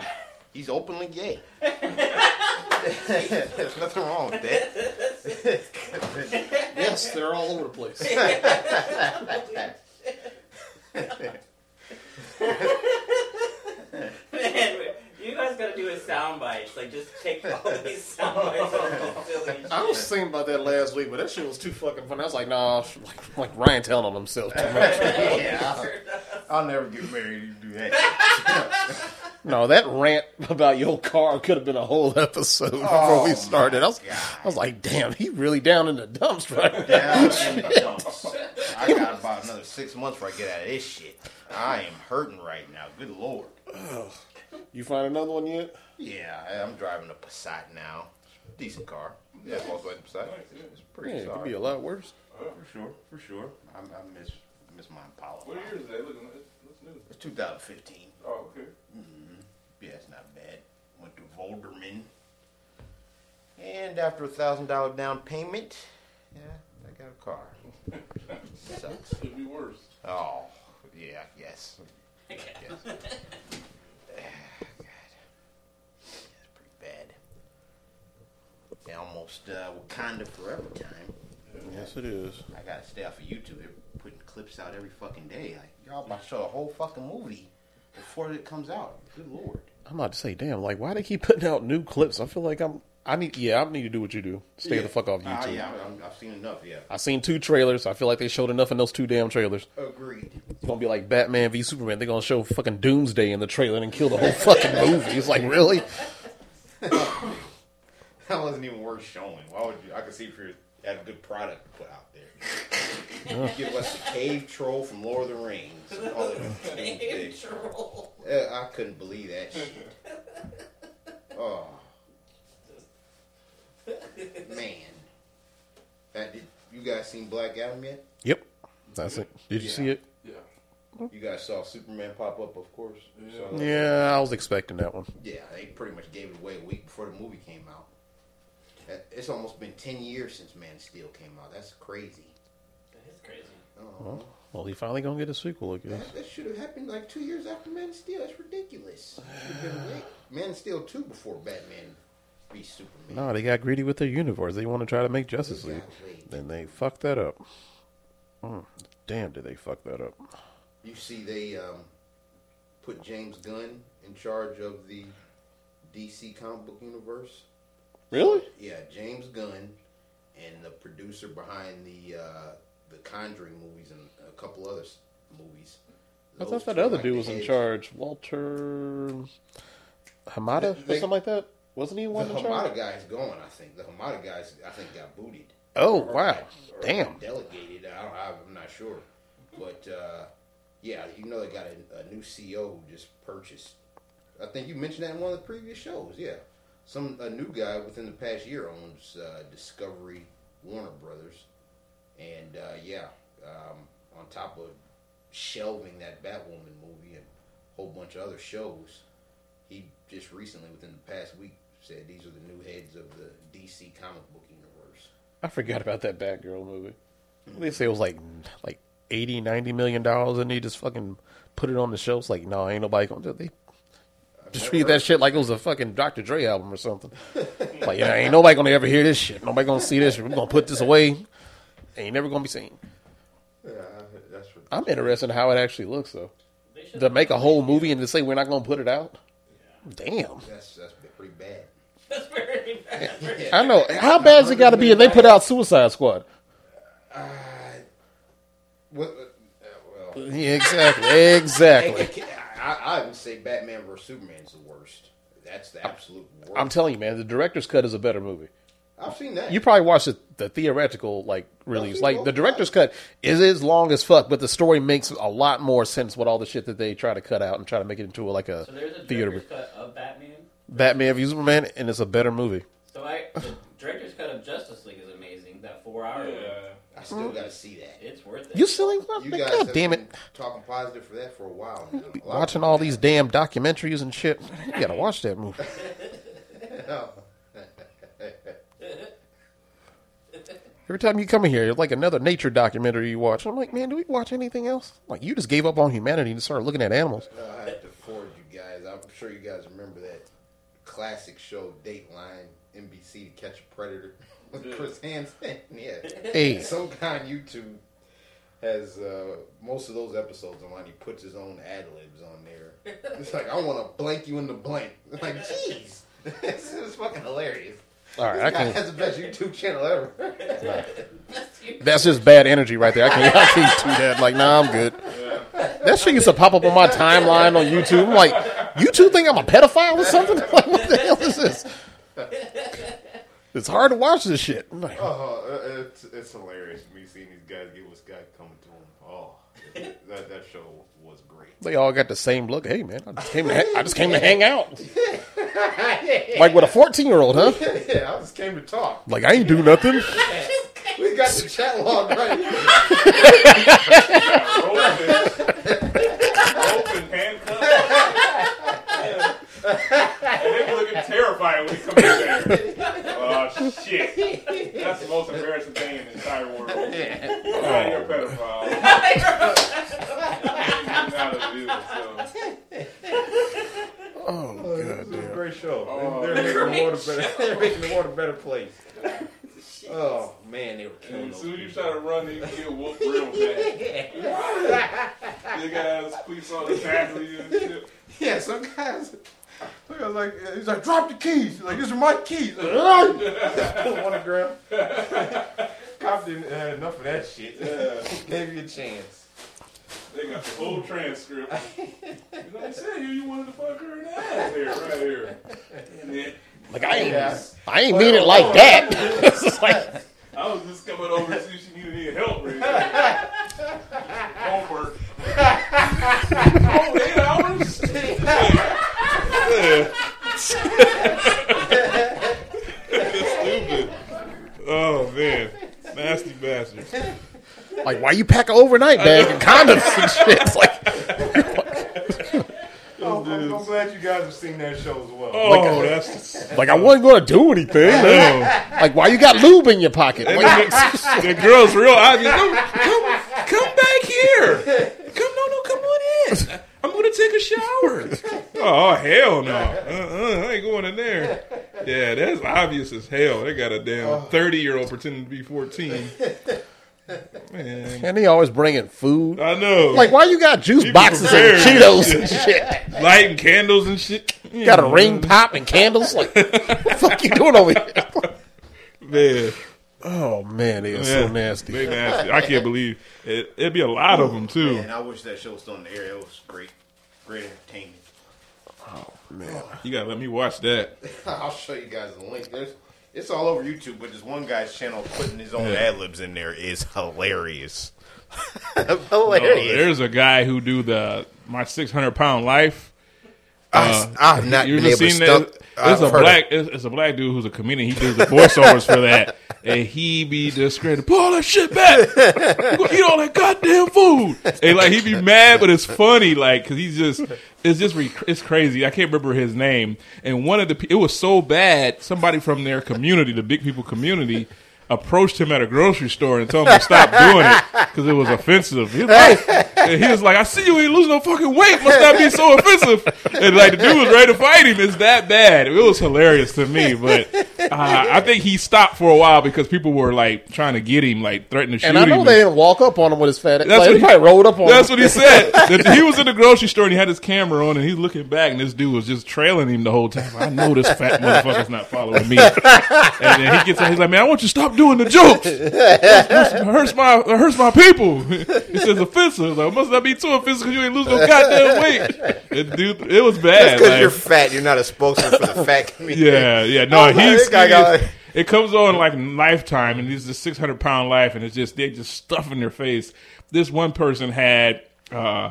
he's openly gay. There's nothing wrong with that. Yes, they're all over the place. Man, you guys gotta do a sound bites. Like, just take all these sound bites of silly I was shit. thinking about that last week, but that shit was too fucking funny. I was like, nah, like, like Ryan telling on himself too much. yeah, I'll, I'll never get married to do that. no, that rant about your car could have been a whole episode before we oh started. I was, I was like, damn, he really down in the dumps right now. Yeah, in the dumps. I got about another six months before I get out of this shit. I am hurting right now. Good lord. You find another one yet? Yeah, I- I'm driving a Passat now. Decent car. Yeah, Volkswagen Passat. It's pretty Yeah, it could solid. be a lot worse. For sure, for sure. I, I miss miss my Impala. What year is that? Look, that's new. It's 2015. Oh, okay. Yeah, it's not bad. Went to Volderman. And after a thousand dollar down payment, yeah, I got a car. Sucks. Could be worse. Oh, yeah, yes. yes. Ah, God. That's pretty bad. Yeah, almost uh, Wakanda forever time. Yes, it is. I gotta stay off of YouTube. They're putting clips out every fucking day. Like, y'all about to show a whole fucking movie before it comes out. Good lord. I'm about to say, damn, like, why they keep putting out new clips? I feel like I'm, I need, yeah, I need to do what you do. Stay the fuck off Ah, YouTube. yeah, I'm, I've seen enough. Yeah, I've seen two trailers. I feel like they showed enough in those two damn trailers. agreed. It's gonna be like Batman v Superman. They're gonna show fucking Doomsday in the trailer and kill the whole fucking movie. It's like, really? That wasn't even worth showing. Why would you? I could see if you had a good product to put out there. You Give us the cave troll from Lord of the Rings. Call it Doomsday. Uh, I couldn't believe that shit. Oh man, that, did you guys seen Black Adam yet? Yep. That's it. Did you Yeah. see it? Yeah. You guys saw Superman pop up, of course. Saw that? Yeah, I was expecting that one. Yeah, they pretty much gave it away a week before the movie came out. That- It's almost been ten years since Man of Steel came out. That's crazy. That is crazy. Oh, Well, he finally gonna get a sequel, I guess. that, that should have happened like two years after Man of Steel. That's ridiculous. Should've been late. Man of Steel two before Batman v Superman. No, they got greedy with their universe. They want to try to make Justice League. Exactly. Then they fucked that up. Mm, damn, did they fuck that up? You see, they um, put James Gunn in charge of the DC comic book universe. Really? Yeah, James Gunn and the producer behind the uh, the Conjuring movies and a couple other movies. I thought that other like dude was in charge. Walter Hamada They- or something like that. Wasn't he The one in charge? The Hamada guy's gone. I think the Hamada guys. I think got booted. Oh Or wow! or Damn. Delegated. I don't. I'm not sure. But uh, yeah, you know they got a, a new CEO who just purchased. I think you mentioned that in one of the previous shows. Yeah, some a new guy within the past year owns uh, Discovery Warner Brothers, and uh, yeah, um, on top of shelving that Batwoman movie and a whole bunch of other shows, he just recently, within the past week, said these are the new heads of the DC comic book universe. I forgot about that Batgirl movie. They say it was like like 80, 90 million dollars, and they just fucking put it on the shelves. Like, no, ain't nobody gonna do it. They just never treat that shit like it was a fucking Dr. Dre album or something. like, yeah, ain't nobody gonna ever hear this shit. Nobody gonna see this. We're gonna put this away. Ain't never gonna be seen. Yeah, that's I'm interested in how it actually looks, though. To make a whole movie and to say we're not gonna put it out. Damn. that's that's pretty bad. That's very bad. I know. How bad's it got to be? And they put out Suicide Squad. Uh, what, uh, well, Yeah, exactly. Exactly. I, I would say Batman vs Superman is the worst. That's the absolute worst. I'm telling you, man, the director's cut is a better movie. I've seen that. You probably watched the, the theoretical like release. Like the director's cut is as long as fuck, but the story makes a lot more sense with all the shit that they try to cut out and try to make it into like a So there's a theater. director's cut of Batman. Batman v Superman, and it's a better movie. So I, the director's cut of Justice League is amazing. That four hour. Yeah. I still got to see that. It's worth it. You silly You guys God have damn been it! talking positive for that for a while now. A Watching all these damn documentaries and shit. You gotta watch that movie. Every time you come in here, it's like another nature documentary you watch. I'm like, man, do we watch anything else? Like, you just gave up on humanity and started looking at animals. Uh, I had to forward you guys. I'm sure you guys remember that classic show Dateline NBC to Catch a Predator with Chris Hansen. Yeah. Hey. Some guy on YouTube has uh, most of those episodes on. He puts his own ad libs on there. It's like I want to blank you in the blank. It's like, jeez, this is fucking hilarious. All right, This I guy can. has the best YouTube channel ever. That's just bad energy right there. I can't, I can't do that. Like, nah, I'm good. That shit used to pop up on my timeline on YouTube. I'm like, YouTube think I'm a pedophile or something? Like, what the hell is this? It's hard to watch this shit. I'm like, Oh, it's it's hilarious me seeing these guys get what's guy coming to them. Oh, that that show was great. they all got the same look. Hey, man, I just came to, ha- I just came to hang out. Like with a 14 year old, huh? yeah, I just came to talk. Like, I ain't do nothing. We got the chat log right here. Open handcuffs. And they be looking terrified when we come in there. Oh shit. That's the most embarrassing thing in the entire world. Oh, you're a pedophile. Not a dude, so. Oh, oh, This is a great show. Oh. they're, making the world a better. They're making the world a better place. Oh man, they were killing And as soon as you people. try to run, you get whooped real bad. Big ass police on the tackling you and shit. Yeah, some guys. Some guys like he's like, drop the keys. He's like, these are my keys. Like, on the ground. Cop didn't have enough of that shit. Yeah. Gave you a chance. They got the whole transcript. You know, I said you, you wanted to fuck her in the ass here, right here. And then, Like I ain't, Yeah. I ain't mean it like that. it's just like, I was just coming over to see if she needed any help right now. Homework. oh, eight hours? Stupid. Oh, man. Nasty bastard. like why you pack an overnight bag and condoms and shit? It's like, Oh, I'm, I'm glad you guys have seen that show as well. Oh, that's. like I wasn't going to do anything. Oh. Like why you got lube in your pocket? Like, the girl's real obvious. Come, come, come back here. Come, no, no, come on in. I'm take a shower. Oh hell no! Uh-uh, I ain't going in there. Yeah, that's obvious as hell. They got a damn oh. thirty year old pretending to be fourteen. Man, and he always bringing food. I know. Like why you got juice People boxes and prepared. Cheetos and shit? lighting candles and shit. You Got a ring pop and candles. Like what the fuck you doing over here? Man, Oh man, they are Yeah. so nasty. they nasty. I can't believe it. It'd be a lot of them too. Man, I wish that show was still in the air. It was great, great entertainment. Oh man, oh. you gotta let me watch that. I'll show you guys the link. There's, it's all over YouTube, but this one guy's channel putting his own Yeah. ad libs in there is hilarious. Oh, hilarious. there's a guy who do the my 600 pound life. I, uh, I've not been able to seen stump. that? I've It's a black. It's, it's a black dude who's a comedian. He does the voiceovers for that, and he be just screaming, "Pull all that shit back! Eat all that goddamn food!" And like he be mad, but it's funny, like because he's just. It's just it's crazy. I can't remember his name. And one of the it was so bad. Somebody from their community, the big people community, approached him at a grocery store and told him to stop doing it because it was offensive. He was, like, and he was like, "I see you ain't losing no fucking weight. Must not be so offensive." And like the dude was ready to fight him. It's that bad. It was hilarious to me, but uh, I think he stopped for a while because people were like trying to get him, like threatening to shoot him. And I know him. they didn't walk up on him with his fat. That's like, what he- probably rolled up on That's him. what he said. He was in the grocery store and he had his camera on and he's looking back and this dude was just trailing him the whole time. I know this fat motherfucker's not following me. And then he gets out, he's like, man, I want you to stop doing the jokes. It hurts my, it hurts my people. He says offensive. Like, must not be too offensive because you ain't lose no goddamn weight. And dude, it was bad. Because like- you're fat, you're not a spokesman for the fat community. yeah, yeah. No, Oh, he's this guy got-. It comes on like Lifetime, and he's the six hundred pound life, and it's just they just stuff in their face. This one person had uh,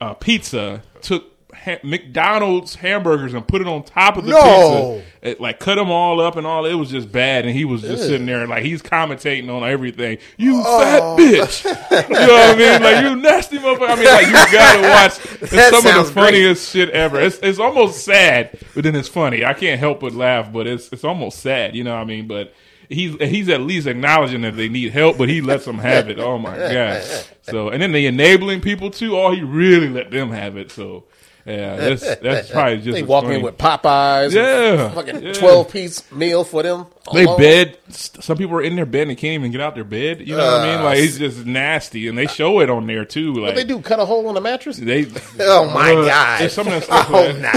uh, pizza, took ha- McDonald's hamburgers and put it on top of the No. pizza, it, like cut them all up and all. It was just bad, and he was just sitting there like he's commentating on everything. You Oh. fat bitch, you know what I mean? Like you nasty motherfucker. I mean, like you gotta watch. It's some of the great. funniest shit ever. It's it's almost sad, but then it's funny. I can't help but laugh, but it's it's almost sad. You know what I mean? But he's he's at least acknowledging that they need help, but he lets them have it. Oh my god! So and then the enabling people too. Oh, he really let them have it. So yeah, that's that's probably just They as walk funny. in with Popeyes. Yeah. fucking Yeah. twelve piece meal for them. They alone. bed. Some people are in their bed and can't even get out their bed. You know what I mean? Like it's just nasty, and they show it on there too. Like they do? Cut a hole in the mattress? They. Oh my uh, god! It's some of that stuff. Oh, nah.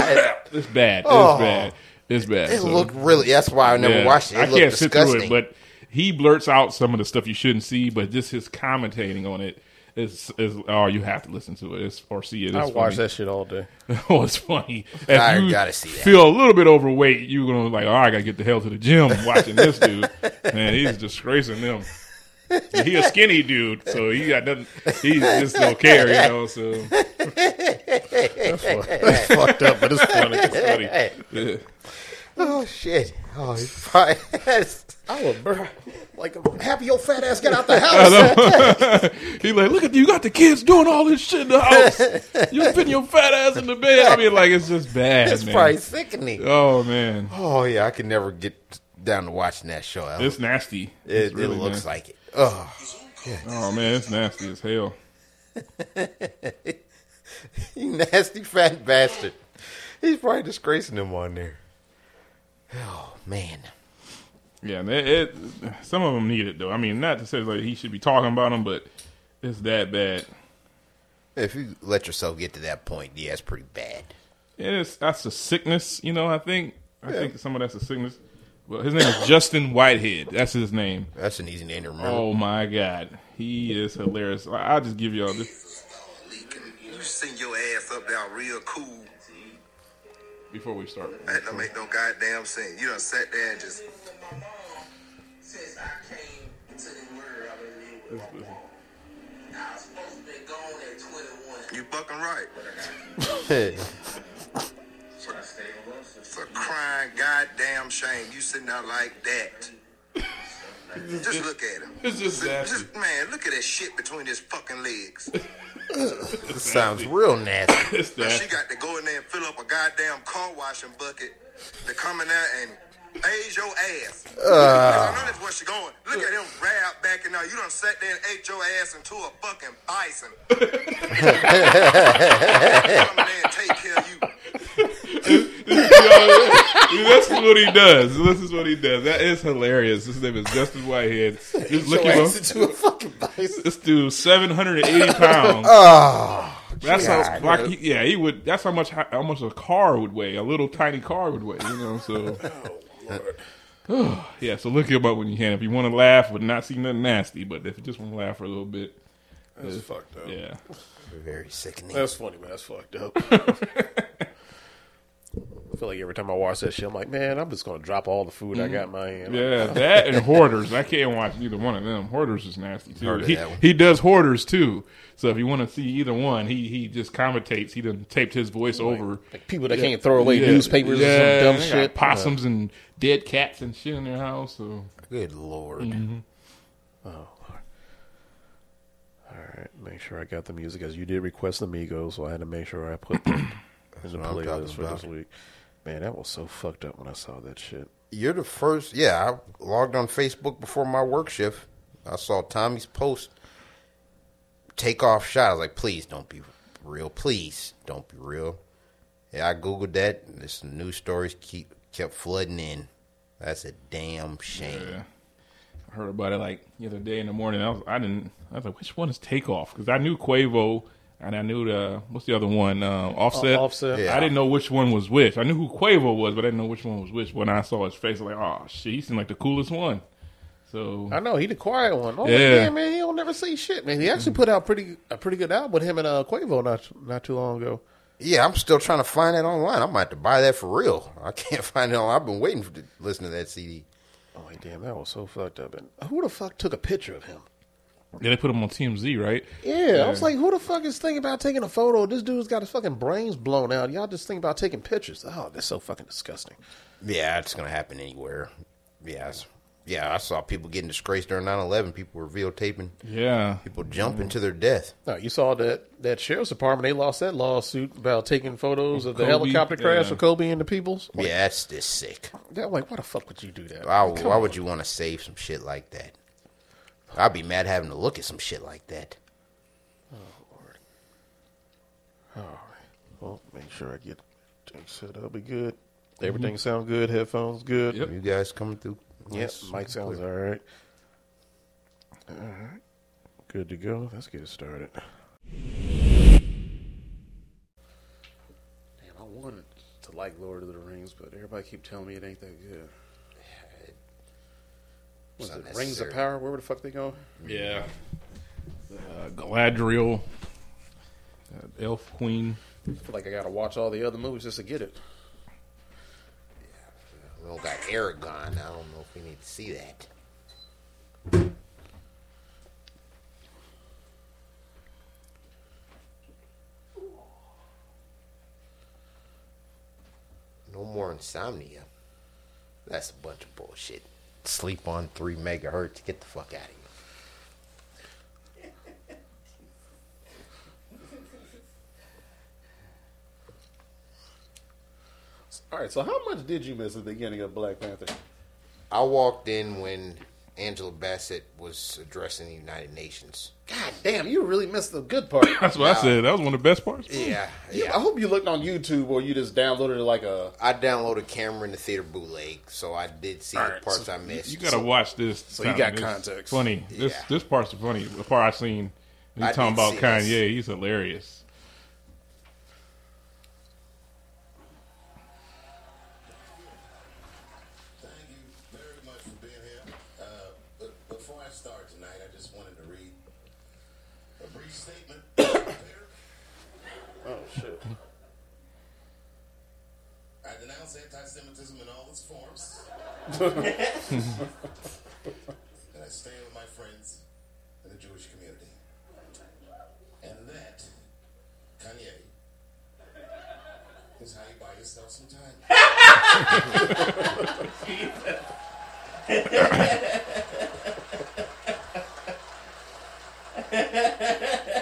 It's bad. It's Oh. bad. It's bad. It So, looked really. That's why I never yeah. watched it. It I can't sit through it, but he blurts out some of the stuff you shouldn't see, but just his commentating on it is is oh you have to listen to it it's, or see it. It's I watch funny. that shit all day. oh, it's funny. If I you gotta see that. feel a little bit overweight, you're gonna like, oh, I gotta get the hell to the gym watching this dude. Man, he's disgracing them. He a skinny dude, so he got nothing. He just don't care, you know. So that's fucked up, but it's funny. it's funny. Yeah. Oh shit! Oh, he's probably, I would bur- like happy your fat ass got out the house. he like, look at you, you got the kids doing all this shit in the house. You putting your fat ass in the bed. I mean, like it's just bad, it's man. probably sickening. Oh man, Oh yeah, I could never get down to watching that show. It's nasty. it, It's it really looks nasty. like it. Oh, Oh man, it's nasty as hell. you nasty fat bastard. He's probably disgracing him on there. Oh man. Yeah, and it, it, some of them need it though. I mean, not to say like he should be talking about them, but it's that bad. If you let yourself get to that point, yeah, it's pretty bad. It's that's a sickness, you know. I think I think some of that's a sickness. Well, his name is Justin Whitehead. That's his name. That's an easy name to remember. Oh my god, he is hilarious. I- I'll just give y'all this You send your ass up there real cool. Before we start. That don't make no goddamn sense. You done sat there and just Since I came into the world, I've been living with I was supposed to be gone at 21. you fucking right. Should I stay on us? It's a crying goddamn shame. You sitting there like that. Just look at him. It's just nasty. Just man, look at that shit between his fucking legs. Sounds real nasty. It's Now, she got to go in there and fill up a goddamn car washing bucket to come in there and age your ass. Uh. I know that's where she going. Look at him rab back and now. You done sat there and ate your ass into a fucking bison. come in there and take care of you. This is what he does. This is what he does. That is hilarious. His name is Justin Whitehead. Just look at him. into a fucking bison. This dude, seven hundred and eighty pounds. Oh, That's how, like, he- yeah, he would. That's how much, how much a car would weigh. A little tiny car would weigh. You know, so. yeah, so look him up when you can. If you want to laugh, but not see nothing nasty, but if you just want to laugh for a little bit, That's fucked up. yeah. very sickening. That's funny, man. That's fucked up. I feel like every time I watch that shit, I'm like, man, I'm just gonna drop all the food I mm. got in my hand. Yeah, that and Hoarders. I can't watch either one of them. Hoarders is nasty too. He, he does Hoarders too. So if you want to see either one, he he just commentates. He done taped his voice over. Like people that can't throw away Yeah, newspapers yeah, or some dumb they got shit. Possums and dead cats and shit in their house. So Good lord. Mm-hmm. Oh Lord. All right, make sure I got the music as you did request the Migos, so I had to make sure I put them in the what I'm playlist for about. this week. Man, that was so fucked up when I saw that shit. You're the first. Yeah, I logged on Facebook before my work shift. I saw Tommy's post. Take off shot. I was like, please don't be real. Please don't be real. Yeah, I googled that. And there's some news stories keep kept flooding in. That's a damn shame. yeah. I heard about it like the other day in the morning. I was I didn't. I was like, which one is Takeoff? Because I knew Quavo and I knew the what's the other one? Um, Offset. Uh, Offset. Yeah. I didn't know which one was which. I knew who Quavo was, but I didn't know which one was which. When I saw his face, I was like, oh shit, he seemed like the coolest one. So I know he the quiet one. Oh Yeah. yeah, man, he don't never say shit, man. He actually put out pretty a pretty good album with him and uh, Quavo not not too long ago. Yeah, I'm still trying to find that online. I might have to buy that for real. I can't find it. On, I've been waiting for, to listen to that CD. Oh like, damn, that was so fucked up. And who the fuck took a picture of him? Yeah, they put him on TMZ, right? Yeah, I was like, who the fuck is thinking about taking a photo? This dude's got his fucking brains blown out. Y'all just think about taking pictures. Oh, that's so fucking disgusting. Yeah, it's gonna happen anywhere. Yeah, it's- yeah. I saw people getting disgraced during 9/11. People were videotaping Yeah. people jumping to their death. No, you saw that that sheriff's department. They lost that lawsuit about taking photos of the Kobe, helicopter crash yeah. of Kobe and the Peoples. Like, Yeah, that's just sick. that, like, why the fuck would you do that? Why, why would you want to save some shit like that? I'd be mad having to look at some shit like that. Oh, all right, well, make sure I get things set up. I'll be good. Everything mm-hmm. sound good. Headphones good. Yep. You guys coming through? Yep. Yes. Mic sounds all right. All right. Good to go. Let's get it started. Damn, I wanted to like Lord of the Rings, but everybody keep telling me it ain't that good. Was it Rings of. Power? Where the fuck they go? Yeah. Uh, Galadriel, uh, Elf Queen. I feel like I gotta watch all the other movies just to get it. We don't got Aragorn. I don't know if we need to see that. No more insomnia. That's a bunch of bullshit. Sleep on three megahertz. Get the fuck out of here. All right. So how much did you miss at the beginning of Black Panther? I walked in when Angela Bassett was addressing the United Nations. God damn, you really missed the good part. That's what I said. That was one of the best parts. Yeah, mm. I yeah. hope you looked on YouTube or you just downloaded it like a. I downloaded camera in the theater bootleg, so I did see All the parts so I missed. You gotta watch this. So you got This context. Funny. This Yeah. this part's funny. The part I seen. You I talking did about see Kanye? this. He's hilarious. And I stand with my friends in the Jewish community. And that, Kanye, is how you buy yourself some time.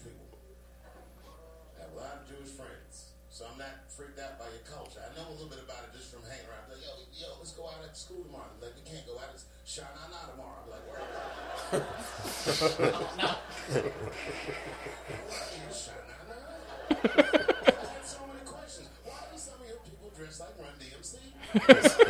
Jewish people. I have a lot of Jewish friends, so I'm not freaked out by your culture. I know a little bit about it just from hanging around. Like, yo, yo, let's go out at school tomorrow. Like, we can't go out. It's Shana tomorrow. I'm like, where? Sha-na-na? I had so many questions. Why do some of your people dress like Run DMC?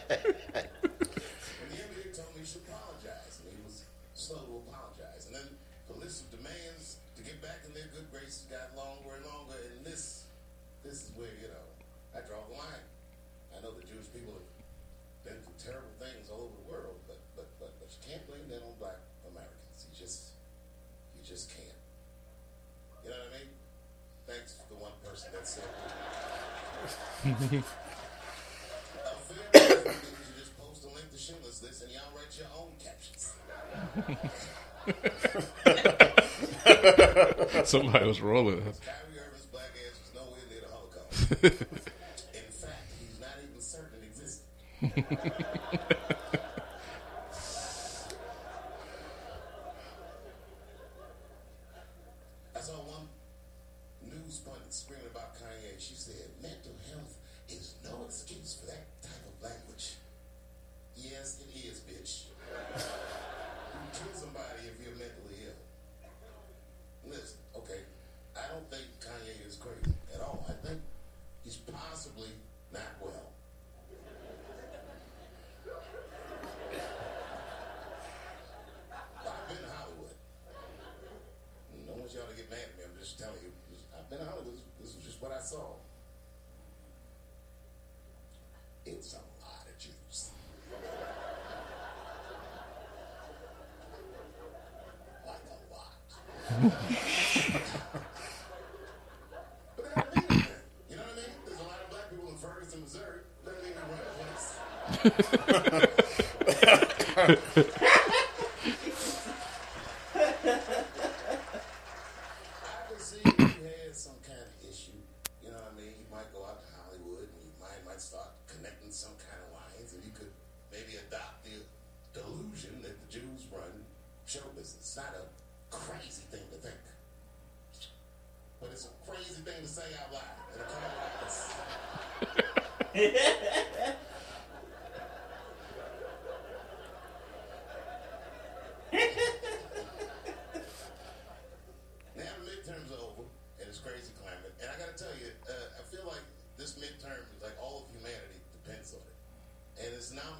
somebody was rolling. Kyrie Irving's black ass was nowhere near the Holocaust. In fact, he's not even certain it existed.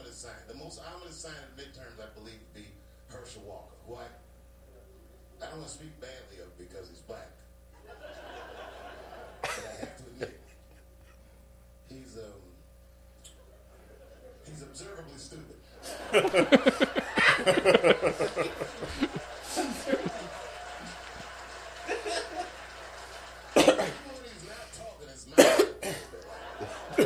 ominous sign, the most ominous sign of midterms, I believe, would be Herschel Walker, who I, I don't want to speak badly of because he's black. but I have to admit, he's, um, he's observably stupid.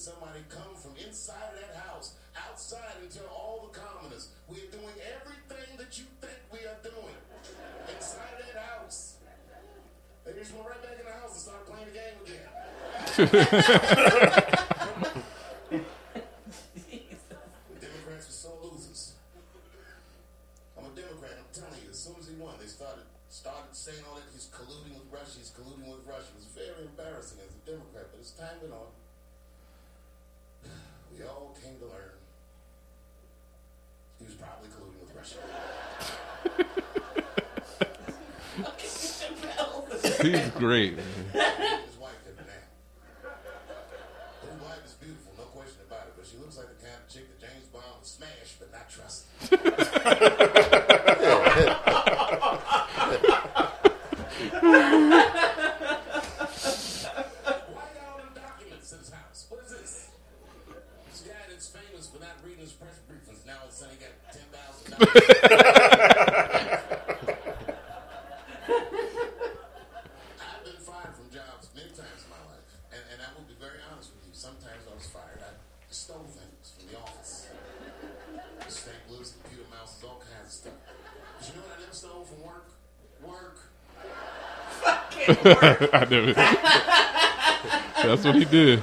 somebody come from inside that house, outside, and tell all the commoners, we are doing everything that you think we are doing inside that house. They just went right back in the house and started playing the game again. He's great. I never. That's what he did.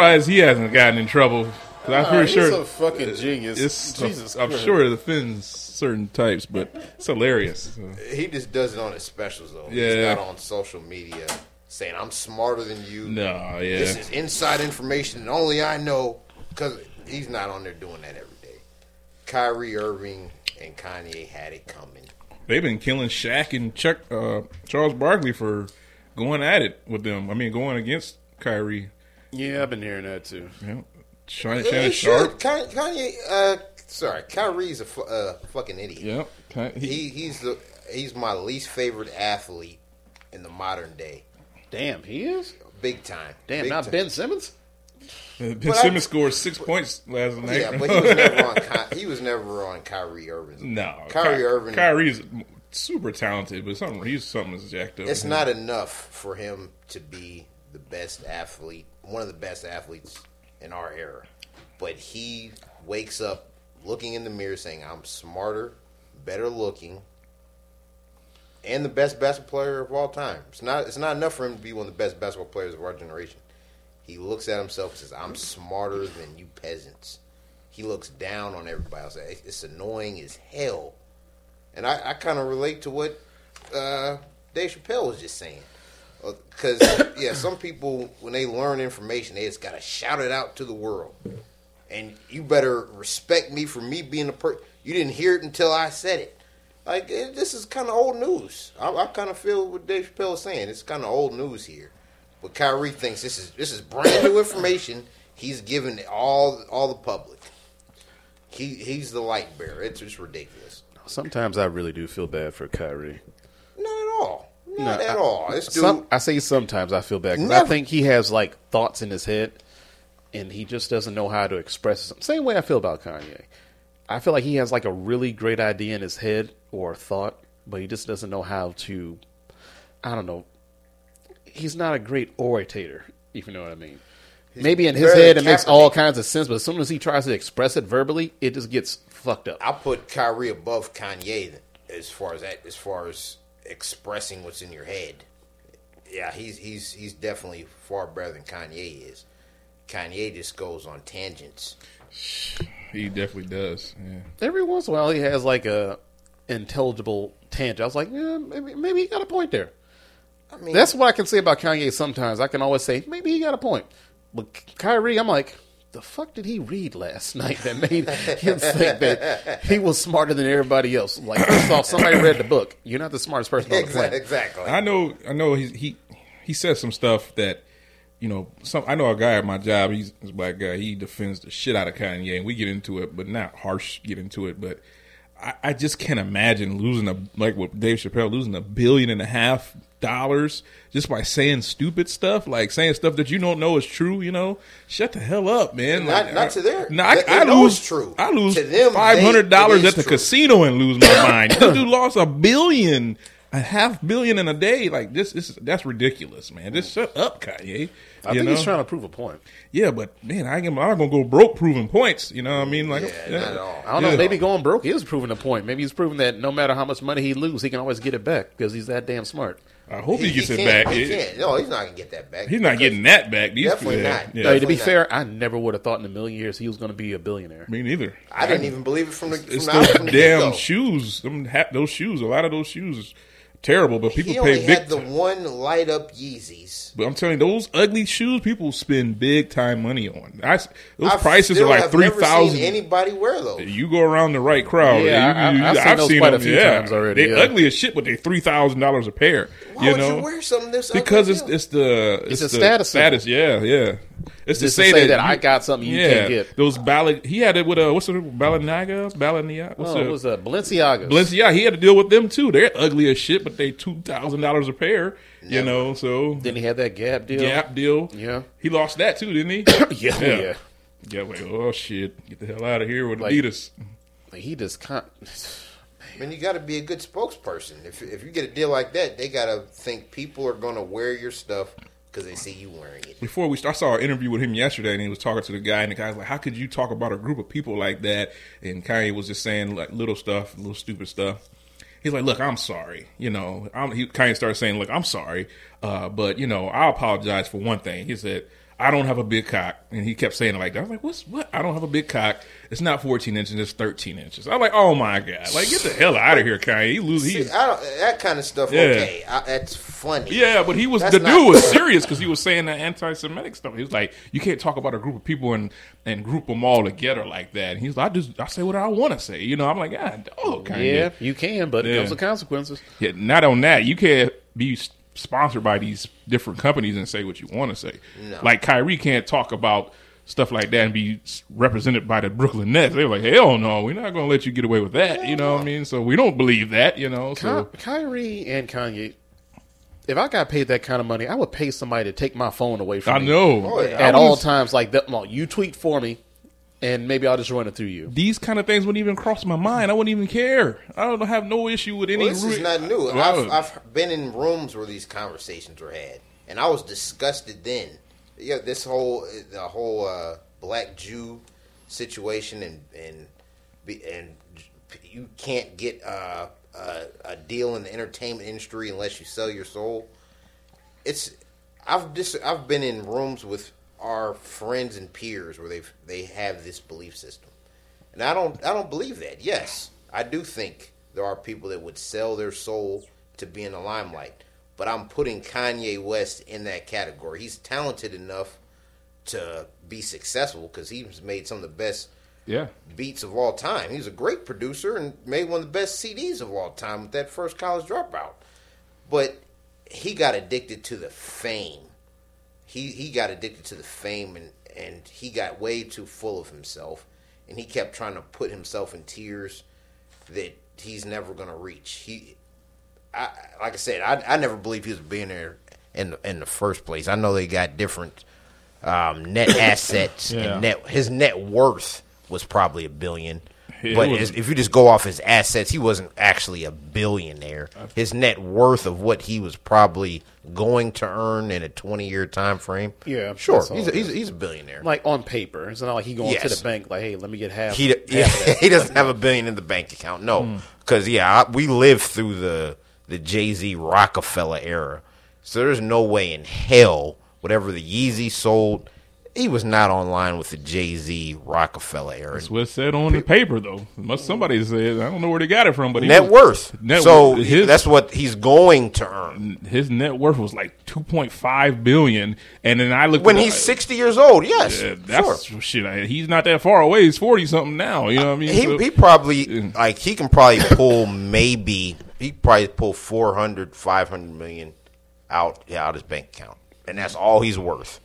surprised he hasn't gotten in trouble. I'm pretty sure he's a fucking genius. It's, Jesus I'm sure it offends certain types, but it's hilarious. He just does it on his specials though. Yeah, he's not on social media saying I'm smarter than you. No, yeah, this is inside information and only I know because he's not on there doing that every day. Kyrie Irving and Kanye had it coming. They've been killing Shaq and Chuck uh, Charles Barkley for going at it with them. I mean, going against Kyrie. Yeah, I've been hearing that too. Yeah. Shannon, Yeah, Shannon Sharpe. Kanye, Kanye uh, sorry, Kyrie's a fu- uh, fucking idiot. Yep. Ky- He, He he's the he's my least favorite athlete in the modern day. Damn, he is. Big time. Damn, Big not time. Ben Simmons. ben But I- Simmons scored six points last night. Yeah, but he was never on. Ky- he was never on Kyrie Irving's. no, Kyrie Ky- Irving. Kyrie's super talented, but something he's something that's jacked up. It's not enough for him to be the best athlete, one of the best athletes in our era. But he wakes up looking in the mirror saying, I'm smarter, better looking, and the best basketball player of all time. It's not it's not enough for him to be one of the best basketball players of our generation. He looks at himself and says, I'm smarter than you peasants. He looks down on everybody else. It's annoying as hell. And I, I kind of relate to what uh, Dave Chappelle was just saying. Uh, because, yeah, some people, when they learn information, they just got to shout it out to the world. And you better respect me for me being a person. You didn't hear it until I said it. Like, it, this is kind of old news. I, I kind of feel what Dave Chappelle is saying. It's kind of old news here. But Kyrie thinks this is this is brand new information. He's giving it all all the public. He he's the light bearer. It's just ridiculous. Sometimes I really do feel bad for Kyrie. Not at all. No, at I- all. This dude. Some, I say sometimes I feel bad I think he has like thoughts in his head, and he just doesn't know how to express them. Same way I feel about Kanye. I feel like he has like a really great idea in his head or thought, but he just doesn't know how to. I don't know. He's not a great orator, if you know what I mean. Maybe in his head it makes all kinds of sense, but as soon as he tries to express it verbally, it just gets fucked up. I put Kyrie above Kanye as far as that, as far as expressing what's in your head. Yeah, he's he's he's definitely far better than Kanye is. Kanye just goes on tangents. he definitely does. Yeah. Every once in a while, he has like a intelligible tangent. I was like, yeah, maybe, maybe he got a point there. I mean, That's what I can say about Kanye. Sometimes I can always say maybe he got a point, but Kyrie, I'm like, the fuck did he read last night that made him think that he was smarter than everybody else? Like, first off, somebody read the book. You're not the smartest person on the exactly. planet. exactly. I know, I know. He he he says some stuff that you know. Some I know a guy at my job. He's, he's a black guy. He defends the shit out of Kanye, and we get into it, but not harsh. Get into it, but I, I just can't imagine losing a like with Dave Chappelle losing a billion and a half dollars just by saying stupid stuff, like saying stuff that you don't know is true. You know, shut the hell up, man. Not- Like, not to their- No, I, I know lose it's true. I lose To them, five hundred dollars at the true. casino and lose my mind. this dude lost a billion, a half billion in a day. Like this, this is that's ridiculous, man. Just shut up, Kanye. I you think know? he's trying to prove a point. yeah, but man, I am I'm not gonna go broke proving points. You know what I mean? Like, Yeah, not at all. I don't know. Maybe going broke is proving a point. Maybe he's proving that no matter how much money he lose, he can always get it back because he's that damn smart. I hope he, gets it back. He can't. No, he's not gonna get that back. he's not getting that back. These Definitely yeah, not. Yeah. Hey, to be not. fair, I never would have thought in a million years he was going to be a billionaire. Me neither. I didn't even believe it from the from It's the, those from the damn get-go. shoes. Them those shoes. A lot of those shoes is terrible, but people He only pay big. had the one light up Yeezys. But I'm telling you, those ugly shoes, people spend big time money on. I, those I prices are like have three never seen thousand. Anybody wear those? You go around the right crowd. Yeah, you, I- I've seen those quite a few times already, They yeah. ugly as shit, but they three thousand dollars a pair. Why you would know, you wear something this ugly because it's it's the It's it's, the status status. Yeah, yeah. It's Just to say that I you- got something you yeah, can't get. Those ballad. He had it with a what's the Balenciaga? Balania. What's Oh, it was uh, Balenciagas. Balenciaga? He had to deal with them too. They're ugly as shit, but they two thousand dollars a pair. You know, so Then he had that Gap deal. Gap deal. Yeah. he lost that too, didn't he? yeah, Yeah. yeah. Yeah, like, oh shit, get the hell out of here with Like- Adidas. Like, he just can't. Man, you got to be a good spokesperson. If if you get a deal like that, they got to think people are going to wear your stuff because they see you wearing it. Before we, start, I saw an interview with him yesterday, and he was talking to the guy, and the guy's like, "How could you talk about a group of people like that?" And Kanye was just saying like little stuff, little stupid stuff. He's like, "Look, I'm sorry. You know, I'm, he Kanye started saying, "Look, I'm sorry. Uh, but you know, I apologize for one thing. He said, I don't have a big cock. And he kept saying it like that. I was like, what's what? I don't have a big cock. It's not 14 inches, it's 13 inches. I'm like, oh my God. Like, get the hell out of here, Kanye. He lose, See, I don't, that kind of stuff. Yeah. Okay, I, that's funny. yeah, but he was That's the not- dude was serious because he was saying that anti-Semitic stuff. He was like, "You can't talk about a group of people and and group them all together like that." And he's like, "I just I say what I want to say," you know. I'm like, "God, oh, Kanye." Yeah, you can, but it Yeah. comes with consequences. Yeah, not on that. You can't be s- sponsored by these different companies and say what you want to say. No. Like Kyrie can't talk about stuff like that and be represented by the Brooklyn Nets. They're like, hell no, we're not going to let you get away with that. You know what I mean? So we don't believe that. You know. So Ky- Kyrie and Kanye. If I got paid that kind of money, I would pay somebody to take my phone away from I me. I know Oh, yeah. I at all times. Like that, no, you tweet for me, and maybe I'll just run it through you. These kind of things wouldn't even cross my mind. I wouldn't even care. I don't have no issue with any. Well, this is not new. Well, I've, I've been in rooms where these conversations were had, and I was disgusted then. Yeah, this whole the whole uh, black Jew situation, and and and you can't get uh, a, a deal in the entertainment industry unless you sell your soul. It's I've just I've been in rooms with our friends and peers where they've they have this belief system. And I don't I don't believe that. Yes, I do think there are people that would sell their soul to be in the limelight. But I'm putting Kanye West in that category. He's talented enough to be successful because he's made some of the best yeah. beats of all time. He's a great producer and made one of the best CDs of all time with that first college dropout. But he got addicted to the fame. He he got addicted to the fame and and he got way too full of himself and he kept trying to put himself in tiers that he's never going to reach. He I like I said, I I never believed he was a billionaire in the, in the first place. I know they got different um, net assets Yeah. and net his net worth was probably a billion. It but was- as- if you just go off his assets, he wasn't actually a billionaire. His net worth of what he was probably going to earn in a twenty year time frame. Yeah, sure, that's all he's a, he's, a, he's a billionaire. Like on paper, it's not like he going to the bank like, "Hey, let me get half." He half yeah, of he doesn't have a billion in the bank account. No, hmm. because yeah, I, we lived through the the Jay Z Roc-A-Fella era, so there's no way in hell whatever the Yeezy sold, he was not online with the Jay Z Roc-A-Fella era. That's what said on the paper, though. Must somebody said. I don't know where they got it from, but Net was- worth. Net so worth- his, that's what he's going to earn his net worth was like two point five billion, and then I looked when he's 60 years old. Yes, Yeah, sure. shit. I- He's not that far away. He's forty something now. You know what I mean? He, So- he probably like he can probably pull maybe he probably pull 400 500 million out yeah, out his bank account and that's all he's worth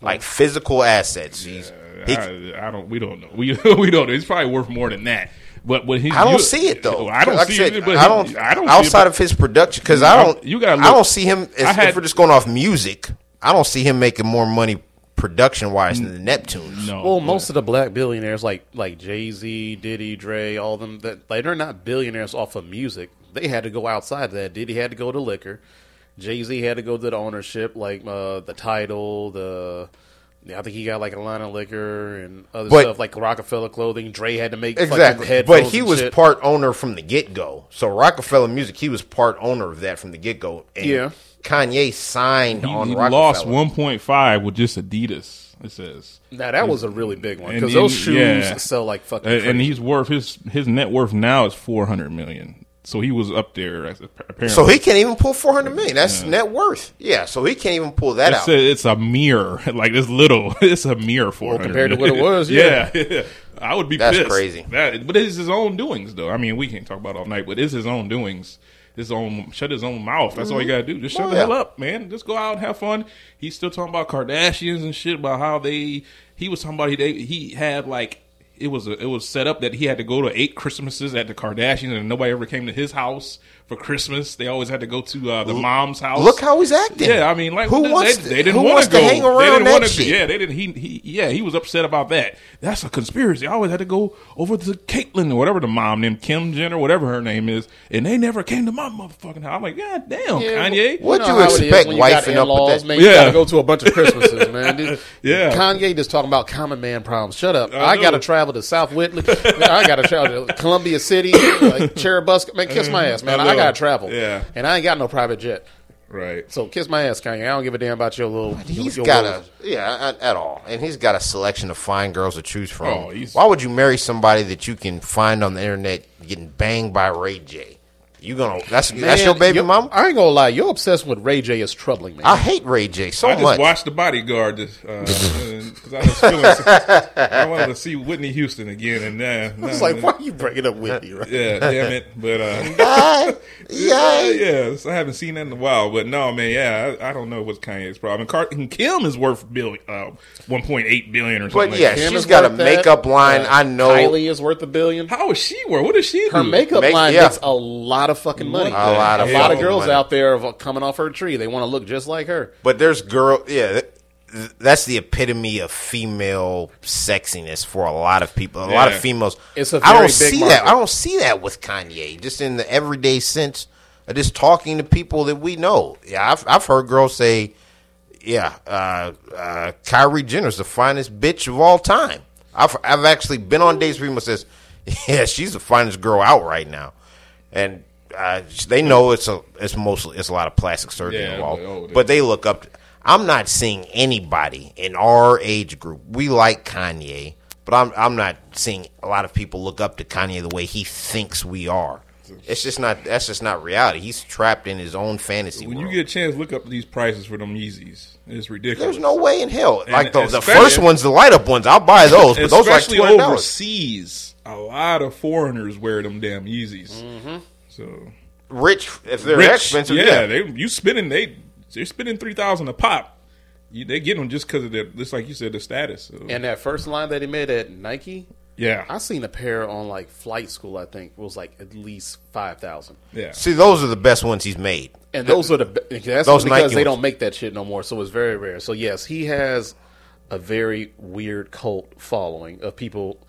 like physical assets he's he, I, I don't. We don't know. We we don't. know. It's probably worth more than that. But when he's, I don't see it though. I don't Like see said, it. But I don't. he- I don't. see it, outside of his production, because I I- don't. you gotta I don't see him. As, I had- if we're just going off music, I don't see him making more money production wise than the Neptunes. no. Well, but- most of the black billionaires, like like Jay Z, Diddy, Dre, all them, that like they're not billionaires off of music. They had to go outside of that. Diddy had to go to liquor. Jay Z had to go to the ownership, like uh, the title, the. Yeah, I think he got like a line of liquor and other But- stuff like Roc-A-Fella clothing. Dre had to make Exactly, headphones but he and was shit. part owner from the get go. So Roc-A-Fella Music, he was part owner of that from the get go. Yeah. Kanye signed he, on he Roc-A-Fella. lost one point five with just Adidas. It says. Now that was a really big one because those shoes yeah. sell like fucking. And, and he's worth his his net worth now is four hundred million. So he was up there. Apparently, So he can't even pull four hundred million. That's net worth. Yeah, so he can't even pull that It's out. a, it's a mirror. Like it's little. It's a mirror for compared to what it was, yeah. yeah. I would be That's pissed. crazy. That, but it's his own doings, though. I mean, we can't talk about it all night, but it's his own doings. His own shut his own mouth. That's all you mm-hmm. gotta do. Just shut Oh, the yeah. hell up, man. Just go out and have fun. He's still talking about Kardashians and shit about how they. He was talking about he they, he had like it was a, it was set up that he had to go to eight Christmases at the Kardashians and nobody ever came to his house for Christmas. They always had to go to uh, the mom's house. Look how he's acting. Yeah, I mean, like Who they, wants they, they didn't want to to go. hang They around didn't that wanna- shit? Yeah, they didn't. He, he, yeah, he was upset about that. That's a conspiracy. I always had to go over to Caitlyn or whatever the mom named Kim Jenner, whatever her name is, and they never came to my motherfucking house. I'm like, God damn, Yeah, Kanye. What know you how it is expect when you wifing up with in-laws, that- Man, you Yeah. gotta go to a bunch of Christmases, man. Dude, Yeah. Kanye just talking about common man problems. Shut up. I I, gotta travel to South Whitley. I gotta travel to Columbia City, like Churubusco. Man, kiss my ass, man. I I, know. Gotta travel. Yeah. and I ain't got no private jet. Right. So kiss my ass, Kanye. I don't give a damn about your little. He's your, got little- a yeah at, at all, and he's got a selection of fine girls to choose from. Oh, he's- Why would you marry somebody that you can find on the internet getting banged by Ray J? You gonna that's that's your baby your- mama? I ain't gonna lie. you're obsessed with Ray J is troubling me. I hate Ray J so much. I just watched The Bodyguard because I was feeling. I wanted to see Whitney Houston again, and uh, I was like, why are you bringing up Whitney? Right? Yeah, damn it. But uh, Ah, yeah, yeah. yeah. So I haven't seen that in a while. But no, man, yeah, I, I don't know what's Kanye's problem. Car- and Kim is worth billion, uh, one point eight billion or something. But yeah, that. Kim she's is got a worth that. makeup line. Uh, I know. Kylie is worth a billion. how is she worth? What does she do? Her makeup Make- line yeah. makes a lot of fucking money. A lot of a lot of girls money. out there are coming off her tree. They want to look just like her. But there's girl, yeah. th- th- That's the epitome of female sexiness for a lot of people. A lot of females. It's a I very don't big see market. that. I don't see that with Kanye. Just in the everyday sense of just talking to people that we know. Yeah, I've I've heard girls say, "Yeah, uh, uh, Kyrie Jenner's the finest bitch of all time." I've I've actually been on dates where people says, "Yeah, she's the finest girl out right now," and uh, they know it's a it's mostly it's a lot of plastic surgery Yeah, involved, but, oh, but they look up. I'm not seeing anybody in our age group. We like Kanye, but I'm I'm not seeing a lot of people look up to Kanye the way he thinks we are. It's just not. That's just not reality. He's trapped in his own fantasy when world. you get a chance, look up these prices for them Yeezys. It's ridiculous. There's no way in hell. And like the, the first ones, the light up ones, I'll buy those. But those are like twenty dollars. overseas, a lot of foreigners wear them damn Yeezys. Mm-hmm. So Rich, if they're rich, expensive, yeah, yeah. they you spending they they're spending three thousand a pop. You, they get them just because of their, just like you said, the status. So, And that first line that he made at Nike, yeah, I seen a pair on like flight school. I think was like at least five thousand. yeah. See, those are the best ones he's made. And those are the that's Those because Nike they ones. don't make that shit no more. So it's very rare. So yes, he has a very weird cult following of people.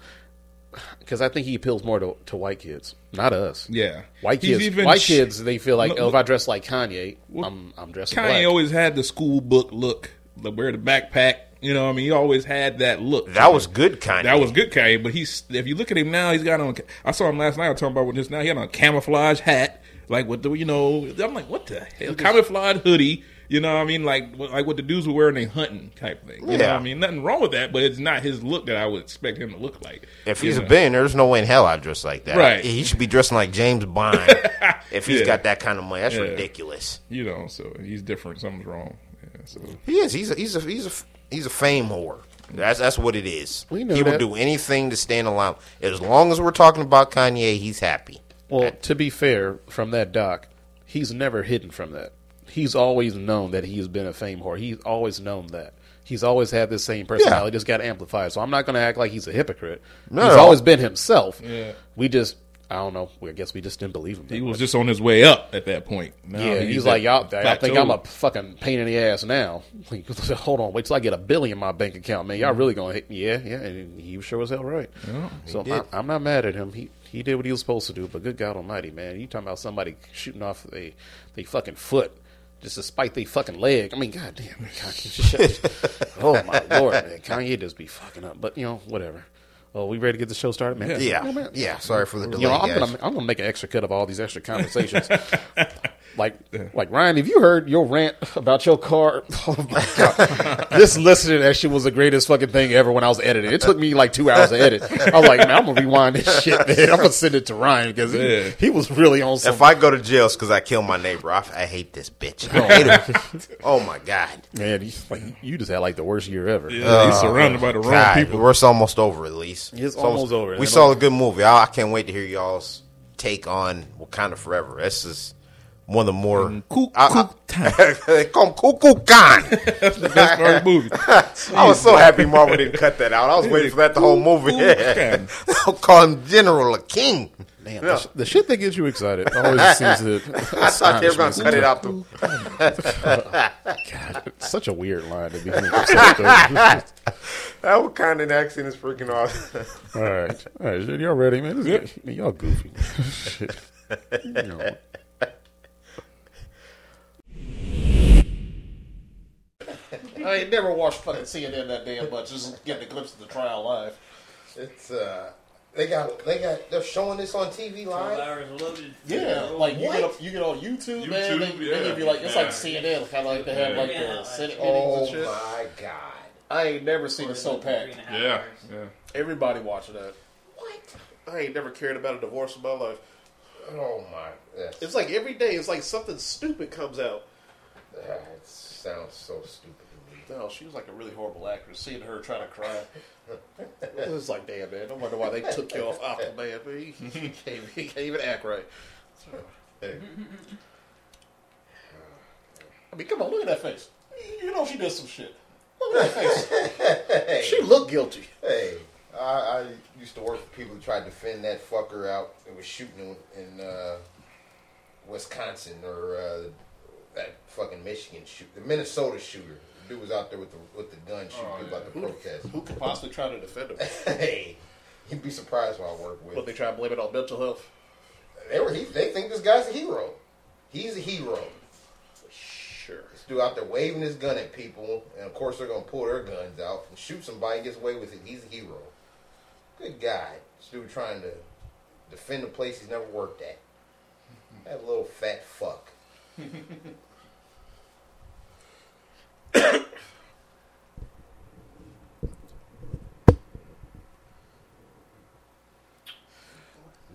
Because I think he appeals more to, to white kids, not us. Yeah. white He's kids. even white sh- kids, they feel like, Look- oh, if I dress like Kanye, I'm I'm dressing Kanye black. always had the school book look, the wear the backpack. You know, what I mean, he always had that look. That was good, Kanye. That was good, Kanye. But he's if you look at him now, he's got on. I saw him last night. I was talking about with just now. He had on a camouflage hat, like with the you know. I'm like, what the hell? Camouflage hoodie. You know, what I mean, like like what the dudes were wearing they hunting type thing. You know, Yeah. what I mean, nothing wrong with that, but it's not his look that I would expect him to look like. If You he's know? a billionaire, there's no way in hell I'd dress like that. Right. He should be dressing like James Bond if he's Yeah. got that kind of money. That's Yeah. ridiculous. you know, so he's different. Something's wrong. Yeah, so He is. He's a he's a he's a he's a fame whore. That's that's what it is. We know he will do anything to stand alone. As long as we're talking about Kanye, he's happy. Well, to be fair, from that doc, he's never hidden from that. He's always known that he's been a fame whore. He's always known that. He's always had this same personality, just got amplified. So I'm not going to act like he's a hypocrite. No, he's always been himself. Yeah. We just, I don't know. We, I guess we just didn't believe him. he was much. just on his way up at that point. Now yeah, he's, like, y'all, y'all think. I'm a fucking pain in the ass now. Like, Hold on, wait till I get a billion in my bank account, man. Y'all mm-hmm. really gonna hit me? Yeah, yeah. And he was sure as hell right. so did. I, I'm not mad at him. He he did what he was supposed to do. But good God Almighty, man, you talking about somebody shooting off a they fucking foot just a they fucking leg? I mean, goddamn, man, Kanye, oh my lord, man, Kanye just be fucking up. But you know, whatever. Oh, we ready to get the show started, man? Yeah, man. yeah. Sorry for the delay, You know, I'm guys. gonna I'm gonna make an extra cut of all these extra conversations. like like Ryan, have you heard your rant about your car? Oh my god! this listening to that shit was the greatest fucking thing ever when I was editing. It took me like two hours to edit. I was like, man, I'm gonna rewind this shit, man. I'm gonna send it to Ryan because Yeah. he, he was really on some. If I go to jail, it's because I killed my neighbor. I, I hate this bitch. I hate her. oh my god. man, you, like, you just had like the worst year ever. Yeah, he's oh surrounded by the wrong Oh, God, people. We're almost over at least. It's almost over. We saw a good movie. I, I can't wait to hear y'all's take on Wakanda Forever. This is one of the more mm-hmm. Cool- I- cool I- they call him Cuckoo Khan. That's the best part of the movie. I was so happy Marvel didn't cut that out. I was waiting for that the whole movie. K'uk'ulkan. They'll call him General, a king. Damn, the, sh- the shit that gets you excited always seems to. I thought they were going to cut it out. The, God, it's such a weird line to be. thinking of such a- that Wakandan accent is freaking awesome. All right, all right, y'all ready, man? This is- y'all goofy. Shit. You know. I ain't never watched fucking CNN that damn much. Just getting a glimpse of the trial live. It's uh, They got they got they're showing this on TV Twelve live. hours loaded. Yeah, like you get a, you get on YouTube, man. They, YouTube, they yeah. give you like it's like CNN, kind of like they have like Yeah. the Senate meetings Oh and shit. my god! I ain't never seen it so Three packed. and a half Yeah, yeah. Everybody watching that. What? I ain't never cared about a divorce in my life. Oh my! That's, It's like every day, it's like something stupid comes out. that sounds so stupid she was like a really horrible actress. Seeing her trying to cry, it was like, damn man, no wonder why they took you off Aquaman. Man. He, he, can't, he can't even act right. Hey, I mean, come on, look at that face. You know she did some shit. Look at that face. She looked guilty. hey, I, I used to work for people who tried to defend that fucker out. It was shooting in, in uh, Wisconsin or uh, that fucking Michigan shoot, the Minnesota shooter. Dude was out there with the with the gun shooting Oh, at the protest. Who could possibly try to defend him? hey, you'd be surprised what I work with. But they try to blame it on mental health. They were he, they think this guy's a hero. He's a hero. Sure. This dude out there waving his gun at people, and of course they're gonna pull their guns out and shoot somebody and gets away with it. He's a hero. Good guy. This dude trying to defend a place he's never worked at. That little fat fuck. Is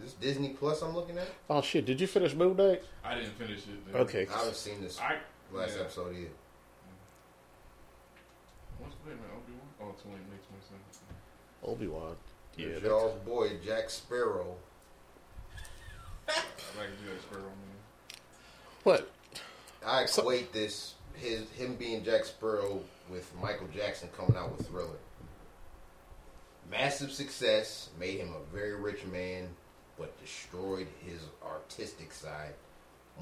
this Disney Plus I'm looking at? Oh shit! Did you finish Moon Knight? I didn't finish it. though. Okay. I haven't seen this I last yeah. episode either. What's wait a minute? Obi Wan? Oh, 20, May twenty seventh. Obi Wan. Yeah. There's Y'all's boy Jack Sparrow. I like Jack Sparrow. Man. What? I equate this his him being Jack Sparrow with Michael Jackson coming out with Thriller. Massive success made him a very rich man, but destroyed his artistic side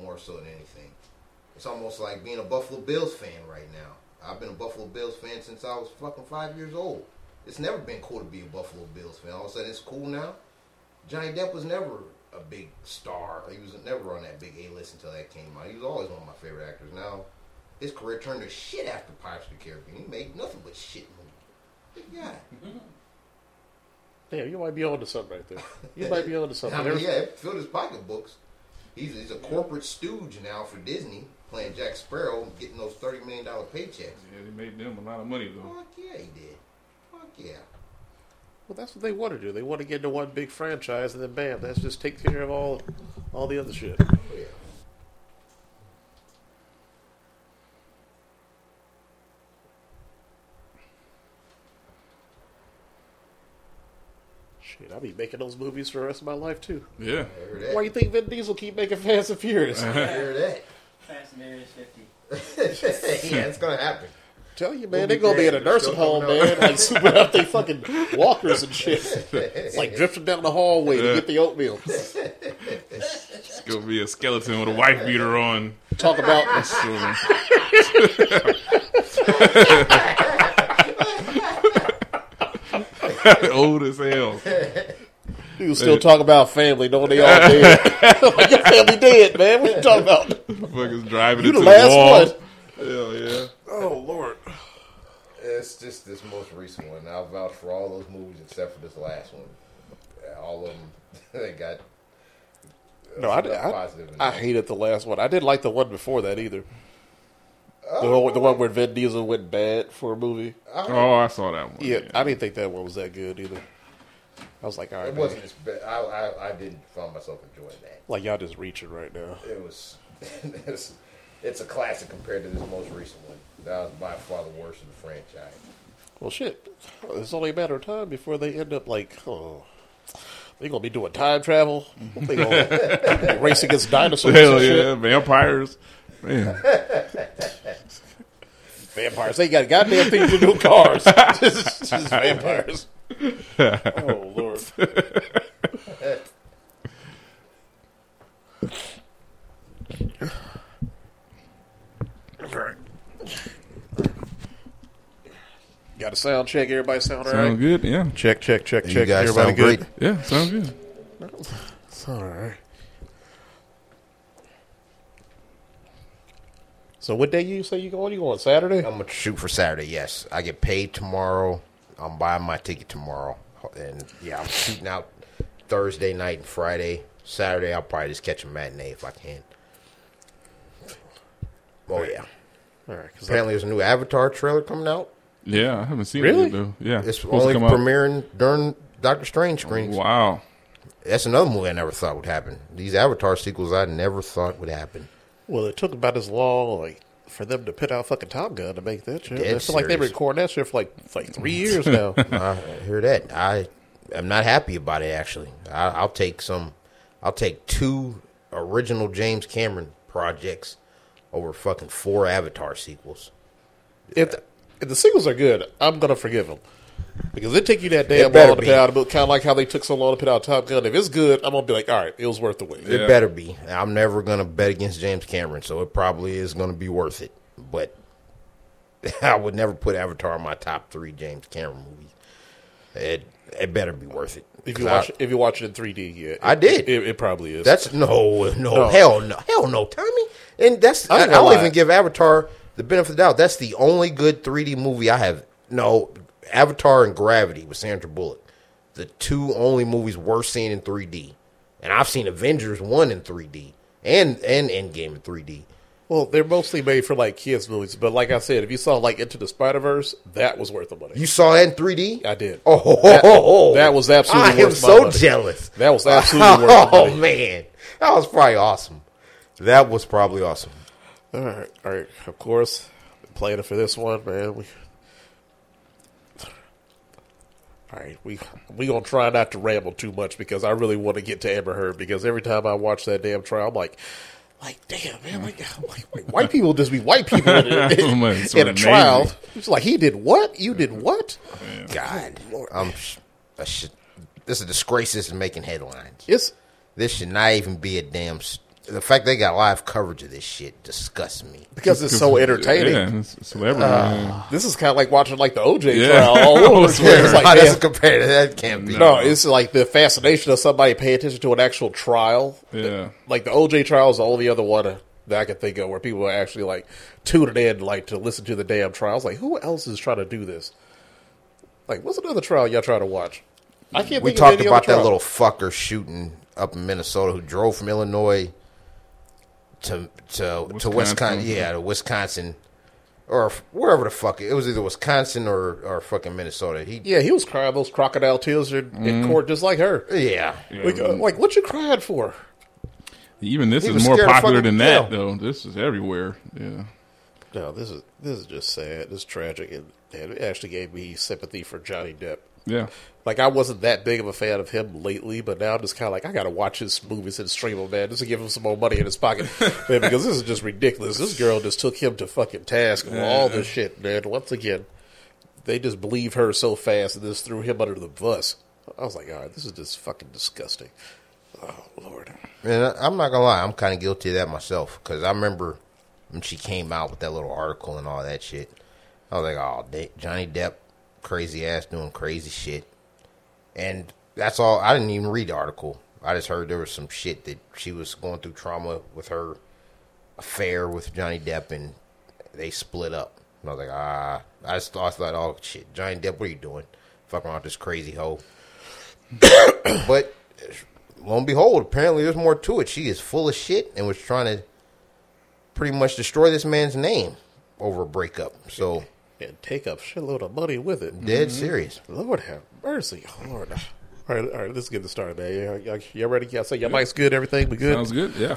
more so than anything. It's almost like being a Buffalo Bills fan right now. I've been a Buffalo Bills fan since I was fucking five years old. It's never been cool to be a Buffalo Bills fan. All of a sudden, it's cool now. Johnny Depp was never a big star. He was never on that big A list until that came out. He was always one of my favorite actors. Now, his career turned to shit after Pirates of the Caribbean. He made nothing but shit movies. Big guy. Damn, you might be onto something right there. You might be onto something. I mean, yeah, it filled his pocketbooks. He's, he's a corporate stooge now for Disney, playing Jack Sparrow, getting those thirty million dollar paychecks. Yeah, they made them a lot of money though. Fuck yeah, he did. Fuck yeah. Well, that's what they want to do. They want to get into one big franchise, and then bam, that's just take care of all, all the other shit. Oh, yeah. Shit, I'll be making those movies for the rest of my life too. Yeah. I heard that. Why you think Vin Diesel keep making Fast and Furious? I heard that. Fast and Furious 50. yeah, it's gonna happen. Tell you, man, We'll they be gonna be in a dead. nursing home, don't know. man, like super out they fucking walkers and shit. It's like drifting down the hallway to get the oatmeal. It's gonna be a skeleton with a wife beater on. Talk about So, Old as hell. you still talk about family, knowing they all dead. like your family dead, man. What you talking about? Fuckers driving You into the the, last wall. one. Hell yeah. Oh Lord. It's just this most recent one. I'll vouch for all those movies except for this last one. Yeah, All of them, they got. Uh, no, I, I, positive I hated the last one. I didn't like the one before that either. The, oh. one, the one where Vin Diesel went bad for a movie. Oh, oh I saw that one. Yeah, I didn't think that one was that good either. I was like, all right, It man. wasn't as bad. I, I I didn't find myself enjoying that. like y'all just reaching right now. It was. it's, it's a classic compared to this most recent one. That was by far the worst of the franchise. Well, shit. It's only a matter of time before they end up like, oh, they gonna be doing time travel. Mm-hmm. They gonna race against dinosaurs Hell and shit. yeah, vampires. Man, Vampires. They got goddamn things to do with cars. just, just vampires. oh lord. Got a sound check. Everybody sound all sound good. Yeah, Check, check, check, You check. guys Everybody sound good? great. yeah, sound good. It's all right. So what day you say you going? You going Saturday? I'm gonna shoot for Saturday. Yes, I get paid tomorrow. I'm buying my ticket tomorrow, and yeah, I'm shooting out Thursday night and Friday. Saturday, I'll probably just catch a matinee if I can. Oh yeah. All right, 'cause Apparently, there's a new Avatar trailer coming out. Yeah, I haven't seen Really? it yet, though. Yeah, It's only come out. premiering during Doctor Strange screens. Wow. That's another movie I never thought would happen. These Avatar sequels I never thought would happen. Well, it took about as long, like, for them to put out fucking Top Gun to make that shit. Dead I like they've been serious. recording that shit for like for like three years now. I hear that. I am not happy about it. Actually, I, I'll take some. I'll take two original James Cameron projects over fucking four Avatar sequels. if, the, if the sequels are good, I'm gonna forgive them because it take you that damn better long to be. put out a book, kind of like how they took so long to put out Top Gun. If it's good, I'm gonna be like, all right, it was worth the wait. It Yeah. better be. I'm never gonna bet against James Cameron, so it probably is gonna be worth it. But I would never put Avatar in my top three James Cameron movies. It it better be worth it. If you watch, I- if you watch it in 3D, yeah, I did. It, it probably is. That's no, no, No. hell no, hell no, Tommy. And that's I'm I, I don't lie. even give Avatar the benefit of the doubt. That's the only good 3D movie I have. No, Avatar and Gravity with Sandra Bullock, the two only movies worth seeing in 3D. And I've seen Avengers one in 3D and and Endgame in 3D. well, they're mostly made for like kids movies, but like I said, if you saw like Into the Spider Verse, that was worth the money. You saw that in 3D? I did. Oh, That- that was absolutely I am so jealous. That was absolutely worth the Oh man, that was probably awesome. That was probably awesome. All right, all right. Of course, planning for this one, man. We, all right, we we gonna try not to ramble too much because I really want to get to Amber Heard because every time I watch that damn trial, I'm like, like damn man, like, like, like white people just be white people in, in- Oh, in a trial. It's like he did what? You did what? God, I'm. sh- I should, this is a disgrace. This is making headlines. It's This should not even be a damn. S- The fact they got live coverage of this shit disgusts me. because it's so entertaining. Yeah, it's celebrity. Uh, man. This is kind of like watching like the OJ Yeah. trial all I over. again. It's like, How does damn, it compare to that? Can't be. No, it's like the fascination of somebody paying attention to an actual trial. Yeah. Like the OJ trial is the only other one uh, that I can think of where people are actually like tuning in like to listen to the damn trials. Like who else is trying to do this? Like what's another trial y'all trying to watch? I can't. we think talked of any about other that little fucker shooting up in Minnesota who drove from Illinois to to to Wisconsin. Wisconsin. Yeah, to Wisconsin. Or wherever the fuck it was, either Wisconsin or, or fucking Minnesota. He, Yeah, he was crying those crocodile tears in, Mm-hmm. court just like her. yeah, Like, uh, like what you crying for? Even this He is more popular than that, jail. though. This is everywhere. Yeah. No, this is this is just sad. It's tragic, and, and it actually gave me sympathy for Johnny Depp. Yeah. Like I wasn't that big of a fan of him lately, but now I'm just kind of like I gotta watch his movies and stream them, man, just to give him some more money in his pocket, man. Because this is just ridiculous. This girl just took him to fucking task with all this shit, man. Once again, they just believe her so fast and just threw him under the bus. I was like, all right, this is just fucking disgusting. Oh lord, And I- I'm not gonna lie, I'm kind of guilty of that myself because I remember when she came out with that little article and all that shit. I was like, oh, Johnny Depp, crazy ass doing crazy shit, and that's all. I didn't even read the article. I just heard there was some shit that she was going through trauma with her affair with Johnny Depp, and they split up. And I was like, ah, I just thought, I thought, oh shit, Johnny Depp, what are you doing? Fucking around with this crazy hoe. but lo and behold, apparently there's more to it. She is full of shit and was trying to pretty much destroy this man's name over a breakup. So and take a shitload of money with it. dead mm-hmm. serious. Lord have mercy, Lord. All right, all right, let's get this started, man. Y'all, y'all, y'all ready? Y'all say your mic's good, everything, we good. Sounds good. Yeah.